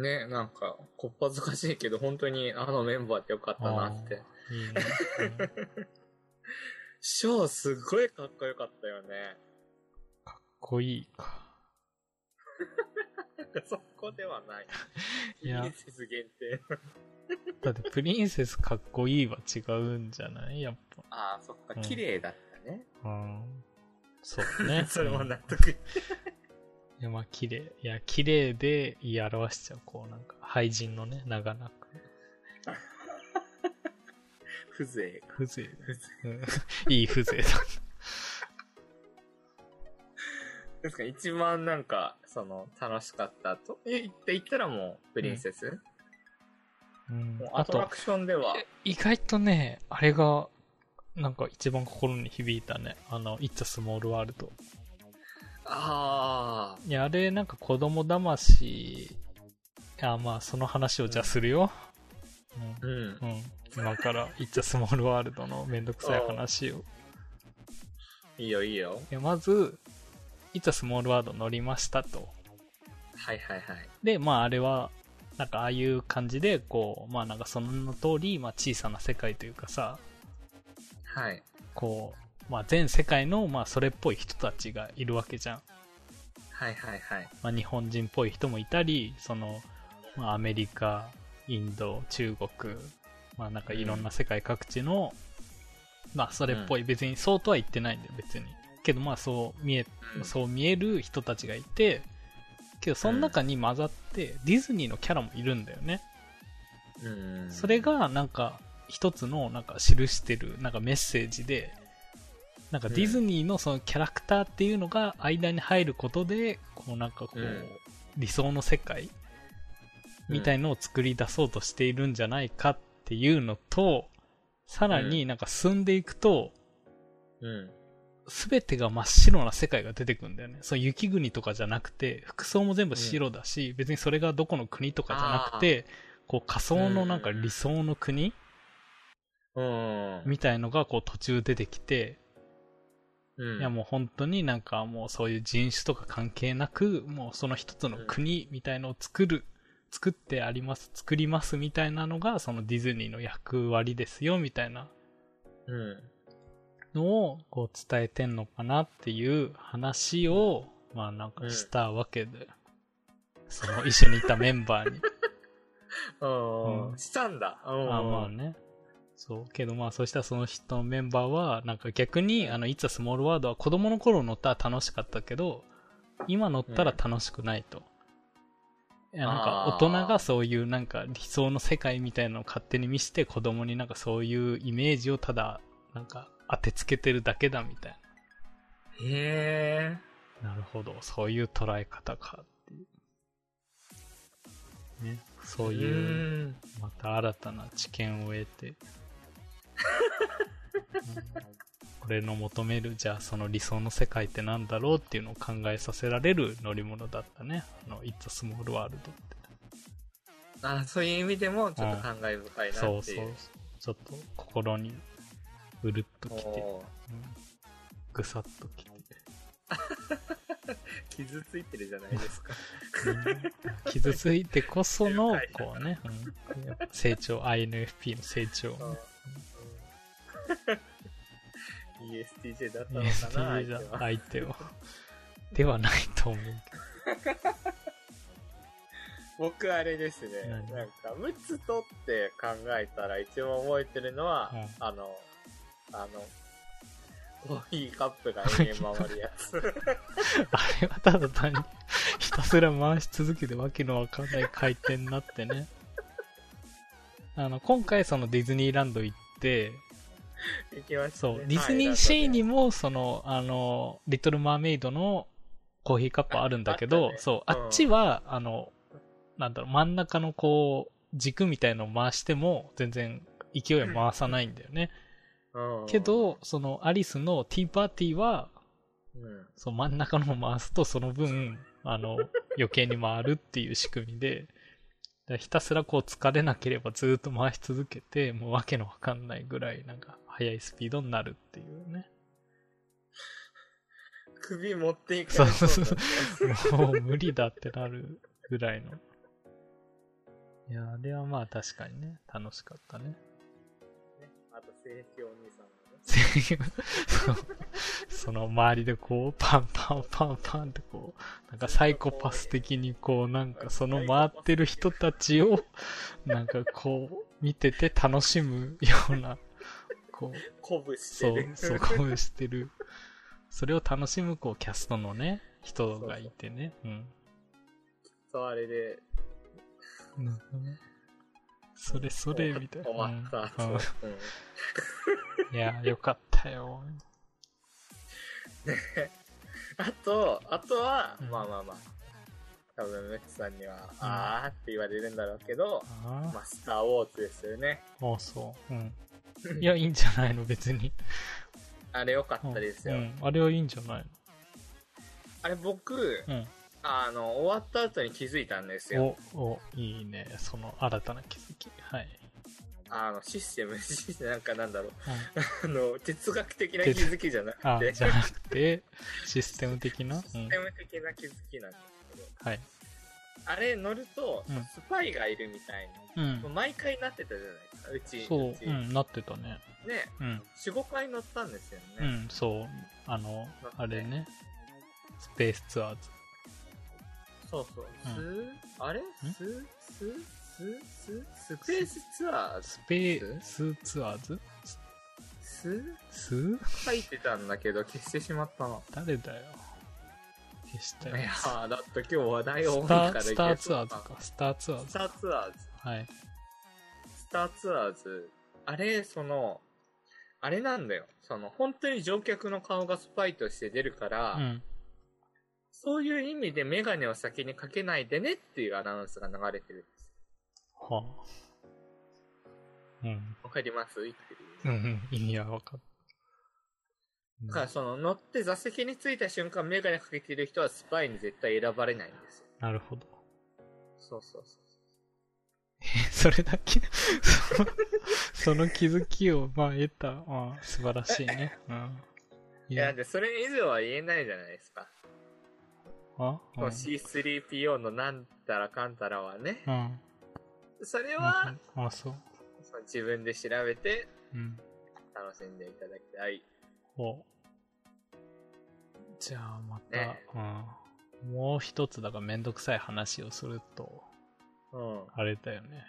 Speaker 2: ん。
Speaker 1: ね、なんか、こっぱずかしいけど、本当にあのメンバーってよかったなって。ショーすごいかっこよかったよね。
Speaker 2: かっこいいか。
Speaker 1: そこではない。
Speaker 2: いや
Speaker 1: プリンセス限定。
Speaker 2: だってプリンセスかっこいいは違うんじゃない？やっ
Speaker 1: ああ、そっか
Speaker 2: うん、
Speaker 1: 綺麗だったね。
Speaker 2: ぱ。うん。そうね。
Speaker 1: それも
Speaker 2: うん
Speaker 1: 納得。
Speaker 2: いや、まあ、綺麗。いや、綺麗で言い表しちゃう。こう、なんか、廃人のね、長なく。
Speaker 1: 風情が。
Speaker 2: 風情。
Speaker 1: 風情
Speaker 2: うんいい風情だ。
Speaker 1: ですか、一番なんか、その、楽しかったと？え、言って言ったらもう、プリンセス、
Speaker 2: うん
Speaker 1: もう。ア
Speaker 2: あと、
Speaker 1: トラクションでは、
Speaker 2: 意外とね、あれが、なんか一番心に響いたね。あの、It's a Small World。
Speaker 1: あ
Speaker 2: いや、あれ、なんか子供騙し、いや、まあ、その話をじゃあするよ。
Speaker 1: あ、うん。
Speaker 2: うん。うん。今から、It's a Small World のめんどくさい話を。
Speaker 1: いいよいいよ。
Speaker 2: いやまず、It's a Small World 乗りましたと。
Speaker 1: はいはいはい。
Speaker 2: で、まあ、あれは、なんかああいう感じで、こう、まあなんかその名の通り、まあ小さな世界というかさ、
Speaker 1: はい。
Speaker 2: こう、まあ全世界の、まあそれっぽい人たちがいるわけじゃん。
Speaker 1: はいはいはい。
Speaker 2: まあ日本人っぽい人もいたり、その、まあアメリカ、インド、中国、まあなんかいろんな世界各地の、まあそれっぽい、別にそうとは言ってないんだよ、別に。けどまあそう見え、
Speaker 1: うん
Speaker 2: そう見える人たちがいて、けどその中に混ざって、ディズニーのキャラもいるんだよね。
Speaker 1: うん。
Speaker 2: それ、がなんか一つのなんか記してるなんかメッセージで、なんかディズニーのそのキャラクターっていうのが間に入ることで、こうなんかこう、
Speaker 1: うん
Speaker 2: 理想の世界みたいのを作り出そうとしているんじゃないかっていうのと、さらになんか進んでいくと、
Speaker 1: うん。
Speaker 2: すべてが真っ白な世界が出てくるんだよね。そう雪国とかじゃなくて、服装も全部白だし、別にそれがどこの国とかじゃなくて、こう仮想のなんか理想の国
Speaker 1: うん。
Speaker 2: みたいのがこう途中出てきて、
Speaker 1: うん。
Speaker 2: いやもう本当になんかもうそういう人種とか関係なく、もうその一つの国みたいのを作る、作ってあります、作りますみたいなのがそのディズニーの役割ですよみたいな
Speaker 1: うん。
Speaker 2: のをこう伝えてんのかなっていう話を、まあなんかしたわけで、その一緒にいたメンバーに。
Speaker 1: うん。
Speaker 2: うん
Speaker 1: したんだ。うん。
Speaker 2: あまあね。そう。けどまあ、そしたらその人のメンバーは、なんか逆に、あの、いつはスモールワードは子供の頃乗ったら楽しかったけど、今乗ったら楽しくないと。いや、なんか大人がそういうなんか理想の世界みたいなのを勝手に見せて子供になんかそういうイメージをただ、なんか当てつけてるだけだみたい
Speaker 1: へえ。
Speaker 2: な。なるほど。そういう捉え方かっていう。ね。そういう、また新たな知見を得て、うん俺の求める、じゃあその理想の世界ってなんだろうっていうのを考えさせられる乗り物だったね。あの、It's a Small World って。
Speaker 1: あそういう意味でもちょっと感慨深いなっていう。
Speaker 2: そうそう。ちょっと心にうるっときて、ぐさっときて。
Speaker 1: 傷ついてるじゃないですか。
Speaker 2: うん。傷ついてこその
Speaker 1: はい、
Speaker 2: こうね、うん。成長、INFP の成長。をね。
Speaker 1: ESTJ だったのかな
Speaker 2: ESTJ
Speaker 1: 相手は。
Speaker 2: 相手は。ではないと思う
Speaker 1: 僕あれですね。
Speaker 2: 何？
Speaker 1: なんか、ムツ取って考えたら一番覚えてるのは、
Speaker 2: うん
Speaker 1: あの、あの、コーヒーカップが延々回るやつ。
Speaker 2: あれはただ単に、ひたすら回し続けてわけのわかんない回転になってね。あの、今回そのディズニーランド行って、
Speaker 1: 行きました、ね。
Speaker 2: そう、ディズニーシーにも、その、あの、リトル・マーメイドのコーヒーカップあるんだけど、
Speaker 1: ね
Speaker 2: そう、あ
Speaker 1: うん
Speaker 2: っちは、あの、なんだろう、真ん中のこう、軸みたいのを回しても、全然勢いは回さないんだよね。
Speaker 1: うん、
Speaker 2: けど、そのアリスのティーパーティーは、
Speaker 1: うん、
Speaker 2: そう真ん中のを回すと、その分、あの、余計に回るっていう仕組みで、ひたすらこう疲れなければずっと回し続けて、もうわけのわかんないぐらい、なんか、速いスピードになるっていうね。
Speaker 1: 首持っていく
Speaker 2: そうそうそう。もう無理だってなるぐらいの。いや、あれはまあ確かにね、楽しかったね。
Speaker 1: あと、聖域お兄さんもね。
Speaker 2: その周りでこう、パンパンパンパンってこう、なんかサイコパス的にこう、なんかその回ってる人たちを、なんかこう、見てて楽しむような、こう、
Speaker 1: 鼓舞して
Speaker 2: そう
Speaker 1: る。、
Speaker 2: そう、こうしてる。それを楽しむ、こう、キャストのね、人がいてね。うん。
Speaker 1: そう、あれで、
Speaker 2: なんかねそれそれ、みたいな。
Speaker 1: 終わった
Speaker 2: うんいや、よかったよ。
Speaker 1: あと、あとは、
Speaker 2: うん
Speaker 1: まあまあまあ。多分、メッツさんには、あーって言われるんだろうけど、
Speaker 2: あ
Speaker 1: まあ、スター・ウォーズですよね。
Speaker 2: あ、そう。うん。いや、いいんじゃないの、別に。
Speaker 1: あれ良かったですよ。
Speaker 2: うん。あれはいいんじゃない
Speaker 1: あれ僕、
Speaker 2: の
Speaker 1: あの、終わった後に気づいたんです
Speaker 2: うん。
Speaker 1: よ。
Speaker 2: お、お、いいね。その新たな気づき。はい。
Speaker 1: あの、システム、システムなんかなんだろう。
Speaker 2: うん、
Speaker 1: あの、哲学的な気づきじゃなく
Speaker 2: あ
Speaker 1: て、、
Speaker 2: じゃなくて、システム的な？うん
Speaker 1: シス。テム的な気づきなんですけど、
Speaker 2: はい。
Speaker 1: あれ乗ると、
Speaker 2: うん
Speaker 1: スパイがいるみたい
Speaker 2: うん
Speaker 1: に、。毎回なってたじゃないですか、うち。
Speaker 2: そう、
Speaker 1: ち
Speaker 2: うん、なってたね。
Speaker 1: ね、
Speaker 2: うん。
Speaker 1: 4、5回乗ったんですよね。
Speaker 2: うん、そう。あの、あれね。スペースツアーズ。
Speaker 1: そうそう。
Speaker 2: う
Speaker 1: スあれ？ス、ス、ス、ス、スペースツアー？ズ
Speaker 2: スペースツアーズ？
Speaker 1: ス
Speaker 2: ス
Speaker 1: 書いてたんだけど消してしまったな。
Speaker 2: 誰だよ。消したよ。
Speaker 1: いやー、だって今日話題多い
Speaker 2: スター、
Speaker 1: から
Speaker 2: スターツアーズか。スターツアーズ。
Speaker 1: スターツアーズ。
Speaker 2: はい。
Speaker 1: スターツアーズ。あれ、その、あれなんだよ。その、本当に乗客の顔がスパイとして出るから、
Speaker 2: うん。
Speaker 1: そういう意味でメガネを先にかけないでねっていうアナウンスが流れてるんです。
Speaker 2: はあ。うん。
Speaker 1: わかります？言ってる。
Speaker 2: うんうん。意味は分かっ
Speaker 1: だからその乗って座席に着いた瞬間メガネかけてる人はスパイに絶対選ばれないんですよ。
Speaker 2: なるほど。
Speaker 1: そうそうそう。
Speaker 2: え、それだけ？その気づきを、まあ、得た。まあ、素晴らしいね。うん。い
Speaker 1: いや、で、それ以上は言えないじゃないですか。
Speaker 2: あ？
Speaker 1: この C3PO のなんたらかんたらはね。
Speaker 2: うん。
Speaker 1: それ
Speaker 2: うん。
Speaker 1: は、
Speaker 2: あ、そう。
Speaker 1: その自分で調べて
Speaker 2: うん。
Speaker 1: 楽しんでいただきたい。
Speaker 2: おじゃあ、また、
Speaker 1: ね
Speaker 2: うん。もう一つ、だからめんどくさい話をすると、
Speaker 1: うん。
Speaker 2: あれだよね。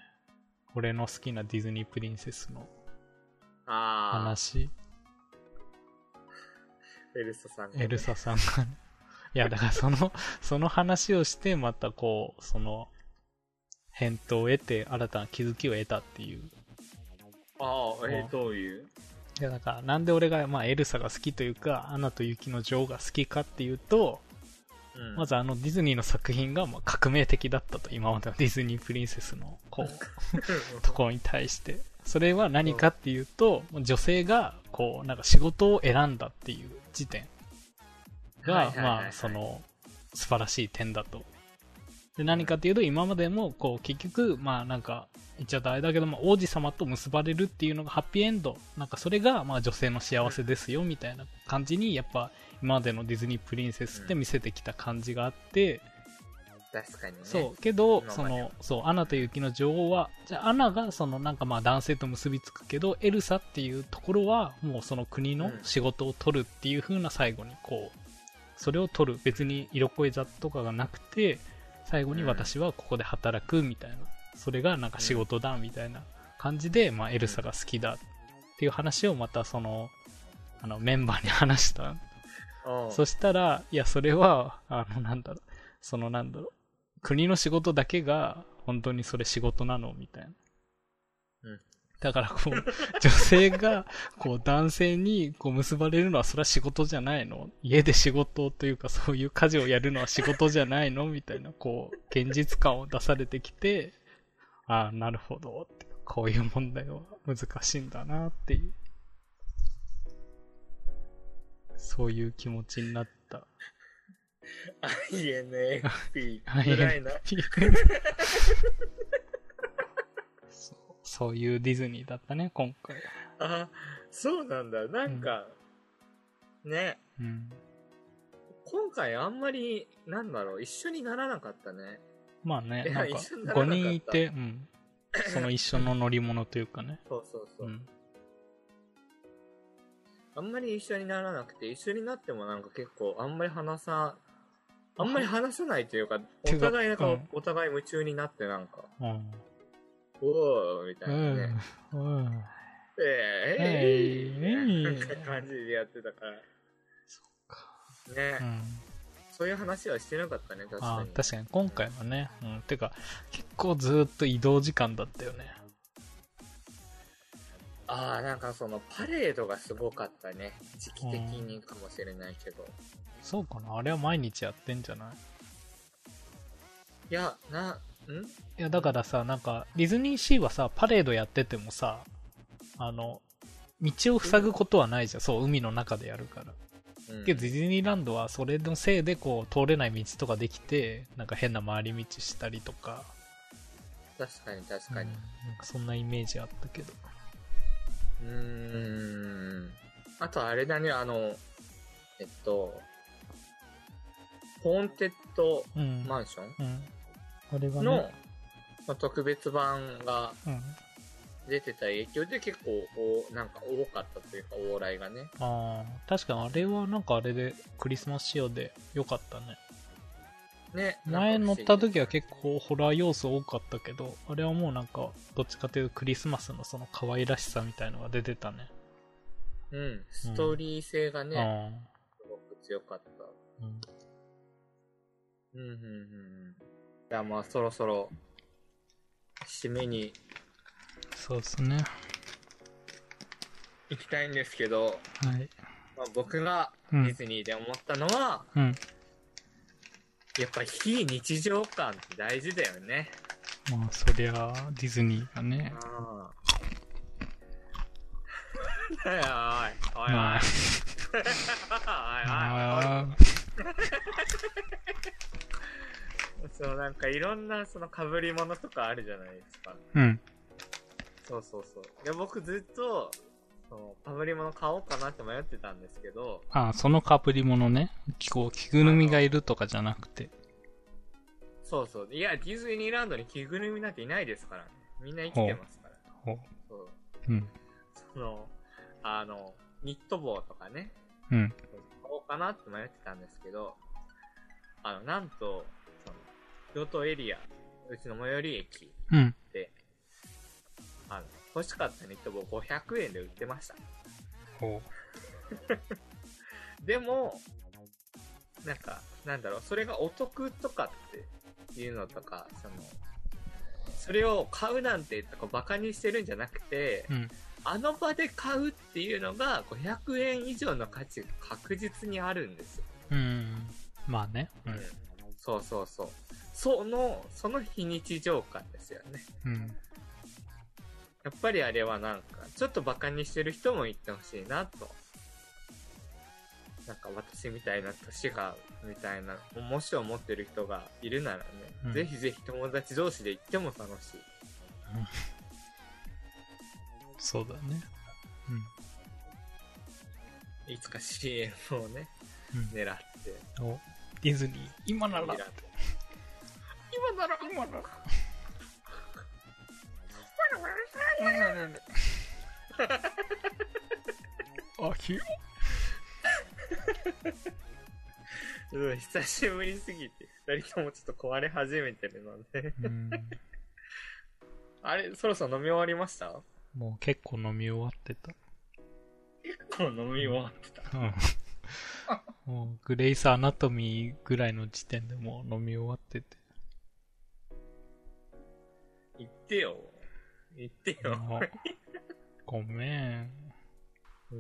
Speaker 2: 俺の好きなディズニープリンセスの話。
Speaker 1: エルサさんがね、
Speaker 2: エルサさんがね。いや、だからその、その話をして、またこう、その、返答を得て、新たな気づきを得たっていう。
Speaker 1: ああ、えー、どういう？
Speaker 2: いや、だから、なんで俺が、まあ、エルサが好きというか、アナと雪の女王が好きかっていうと、
Speaker 1: うん。
Speaker 2: まずあのディズニーの作品がまあ革命的だったと、今までの ディズニープリンセスのこう、ところに対して。それは何かっていうと、女性がこう、なんか仕事を選んだっていう時点が、まあ、その、素晴らしい点だと。で、何かっていうと、今までも、こう、結局、まあ、なんか、言っちゃったあれだけど、まあ、王子様と結ばれるっていうのがハッピーエンド。なんか、それが、まあ、女性の幸せですよ、みたいな感じに、やっぱ、今までのディズニープリンセスって見せてきた感じがあって、
Speaker 1: 確かにね。
Speaker 2: そう、けど、その、そう、アナと雪の女王は、じゃあアナが、その、なんかまあ男性と結びつくけど、エルサっていうところは、もうその国の仕事を取るっていう風な最後に、こう、それを取る。別に色恋座とかがなくて、最後に
Speaker 1: うん
Speaker 2: 私はここで働くみたいな。それがなんか仕事だみたいな感じで、まあエルサが好きだっていう話をまたその、あの、メンバーに話した
Speaker 1: うん
Speaker 2: そしたら、いや、それは、あの、なんだろう、その、なんだろう、国の仕事だけが、本当にそれ仕事なのみたいな。
Speaker 1: うん
Speaker 2: だから、こう、女性が、こう、男性に、こう、結ばれるのは、それは仕事じゃないの？家で仕事というか、そういう家事をやるのは仕事じゃないの？みたいな、こう、現実感を出されてきて、ああ、なるほどって、こういう問題は難しいんだなっていう。そういう気持ちになった。
Speaker 1: INFP ぐらいな。
Speaker 2: そういうディズニーだったね、今回。
Speaker 1: あ、そうなんだ。なんか、ね、
Speaker 2: うん。
Speaker 1: 今回あんまり、なんだろう、一緒にならなかったね。
Speaker 2: まあねなんか
Speaker 1: 一緒にならな
Speaker 2: 5
Speaker 1: かった
Speaker 2: 人いて、うん。その一緒の乗り物というかね。
Speaker 1: そうそうそうう。
Speaker 2: ん。
Speaker 1: あんまり一緒にならなくて、一緒になってもなんか結構、あんまり話さ、あんまり話さないというか、お互いなんか、
Speaker 2: うん
Speaker 1: お互い夢中になってなんか、
Speaker 2: うん。
Speaker 1: おーみたいなね。
Speaker 2: ん。うん。
Speaker 1: えー、
Speaker 2: え
Speaker 1: え
Speaker 2: いえ
Speaker 1: ー、感じでやってたから。そっかね、
Speaker 2: うん。
Speaker 1: そういう話はしてなかったね、確かに。
Speaker 2: あ確かに今回はね、うん。てか、結構ずっと移動時間だったよね。
Speaker 1: ああ、なん。かそのパレードがすごかったね。時期的にかもしれないけど。
Speaker 2: そうかなあれは毎日やってん。じゃない
Speaker 1: いや、な、ん
Speaker 2: いや、だからさ、なんか、ディズニーシーはさ、パレードやっててもさ、あの、道を塞ぐことはないじゃん。そう、海の中でやるから。
Speaker 1: うん
Speaker 2: けど、ディズニーランドはそれのせいで、こう、通れない道とかできて、なんか変な回り道したりとか。
Speaker 1: 確かに確かに。
Speaker 2: うんなんかそんなイメージあったけど。
Speaker 1: うーん。あとあれだね、あの、えっと、ホーンテッド
Speaker 2: うん。
Speaker 1: マンション
Speaker 2: うん。あれが
Speaker 1: の、
Speaker 2: ね、
Speaker 1: まあ、特別版が
Speaker 2: うん。
Speaker 1: 出てた影響で結構お、なんか多かったというか、往来がね。
Speaker 2: ああ、確かにあれはなんかあれで、クリスマス仕様で良かったね。
Speaker 1: ね。
Speaker 2: 前乗った時は
Speaker 1: 構。
Speaker 2: 結構ホラー要素多かったけど、あれはもうなんか、どっちかというとクリスマスのその可愛らしさみたいのが出てたね。
Speaker 1: うん。ストーリー性がね、
Speaker 2: あ
Speaker 1: すごく強かった。
Speaker 2: うん、
Speaker 1: うん、うんうん。じゃあまあそろそろ、締めに
Speaker 2: そうですね。
Speaker 1: 行きたいんですけど、
Speaker 2: はい。
Speaker 1: まあ、僕がデ
Speaker 2: うん
Speaker 1: ィズニーで思ったのは、
Speaker 2: うん。
Speaker 1: やっぱり非日常感って大事だよね。
Speaker 2: まあ、そりゃ、ディズニーがね。
Speaker 1: ああ。おいおい、おいおい。
Speaker 2: まあ、
Speaker 1: おいおい
Speaker 2: あ
Speaker 1: そう、なんかいろんなその被り物とかあるじゃないですか。
Speaker 2: ーうん。
Speaker 1: そうそうそう。いや、僕ずっと、その被り物買おうかなって迷ってたんですけど、
Speaker 2: ああ、そのかぶり物ね。こう、着ぐるみがいるとかじゃなくて。
Speaker 1: そうそう。いや、ディズニーランドに着ぐるみなんていないですからね。みんな生きてますから。
Speaker 2: ほ
Speaker 1: そう。
Speaker 2: うん。
Speaker 1: その、あの、ニット帽とかね、
Speaker 2: うん。
Speaker 1: 買おうかなって迷ってたんですけど、あの、なんと、京都エリア、うちの最寄り駅
Speaker 2: うん。
Speaker 1: で、あの、欲しかったニット帽500円で売ってました。
Speaker 2: ほ
Speaker 1: でも、なんか、なんだろう、それがお得とかっていうのとか、その、それを買うなんてとかバカにしてるんじゃなくて、
Speaker 2: う。うん。
Speaker 1: あの場で買うっていうのが500円以上の価値が確実にあるんですよ。
Speaker 2: うん。まあね。う
Speaker 1: うんん。そうそうそう。その、その非日常感ですよね。
Speaker 2: うん。
Speaker 1: やっぱりあれはなんか、ちょっとバカにしてる人も言ってほしいなと。なんか私みたいな年が、みたいな、もし思ってる人がいるならね、
Speaker 2: うん
Speaker 1: ぜひぜひ友達同士で行っても楽しい。
Speaker 2: そうだね。
Speaker 1: いつか CM をね、
Speaker 2: うん。
Speaker 1: 狙って。
Speaker 2: うん。お、ディズニー、今なら。
Speaker 1: 今なら、
Speaker 2: 今なら。あ、ひよ。
Speaker 1: うん久しぶりすぎて、二人ともちょっと壊れ始めてるので。あれ、そろそろ飲み終わりました
Speaker 2: もう結構飲み終わってた。
Speaker 1: 結構飲み終わってた。
Speaker 2: うん。もう、グレイスアナトミーぐら。いの時点でもう飲み終わってて。
Speaker 1: ってよ。言ってよ。
Speaker 2: ごめん。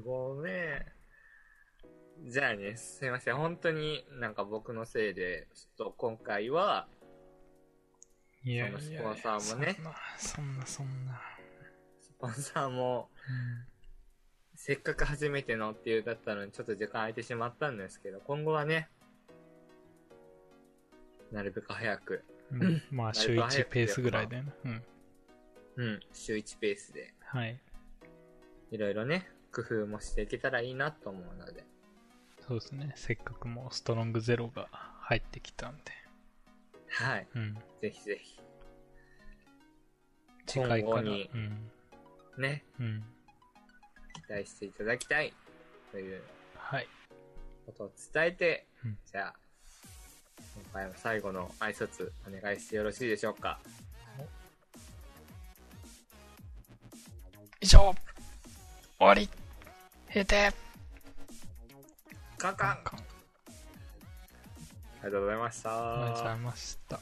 Speaker 1: ごめん。じゃあね、すいません。本当になんか僕のせいで、ちょっと今回は、
Speaker 2: いやいや
Speaker 1: そのスポンサーもね
Speaker 2: そんな、そんな、そんな。
Speaker 1: スポンサーも、せっかく初めてのっていうだったのにちょっと時間空いてしまったんですけど、今後はね、なるべく早く、
Speaker 2: うん。うんまあ、週1ペースぐらいだよね。うん。
Speaker 1: うん、週1ペースで、
Speaker 2: はい。
Speaker 1: いろいろね、工夫もしていけたらいいなと思うので、
Speaker 2: そうですね。せっかくもうストロングゼロが入ってきたんで。
Speaker 1: はい、
Speaker 2: うん。
Speaker 1: ぜひぜひ、
Speaker 2: 次回から。
Speaker 1: に
Speaker 2: うん。
Speaker 1: ね、
Speaker 2: うん。
Speaker 1: 期待していただきたい、という
Speaker 2: はい。
Speaker 1: ことを伝えて、
Speaker 2: うん
Speaker 1: じゃあ、今回も最後の挨拶お願いしてよろしいでしょうか。
Speaker 2: 以上。終わり。閉店。
Speaker 1: カンカン。ありがとうございました。
Speaker 2: ありがとうございました。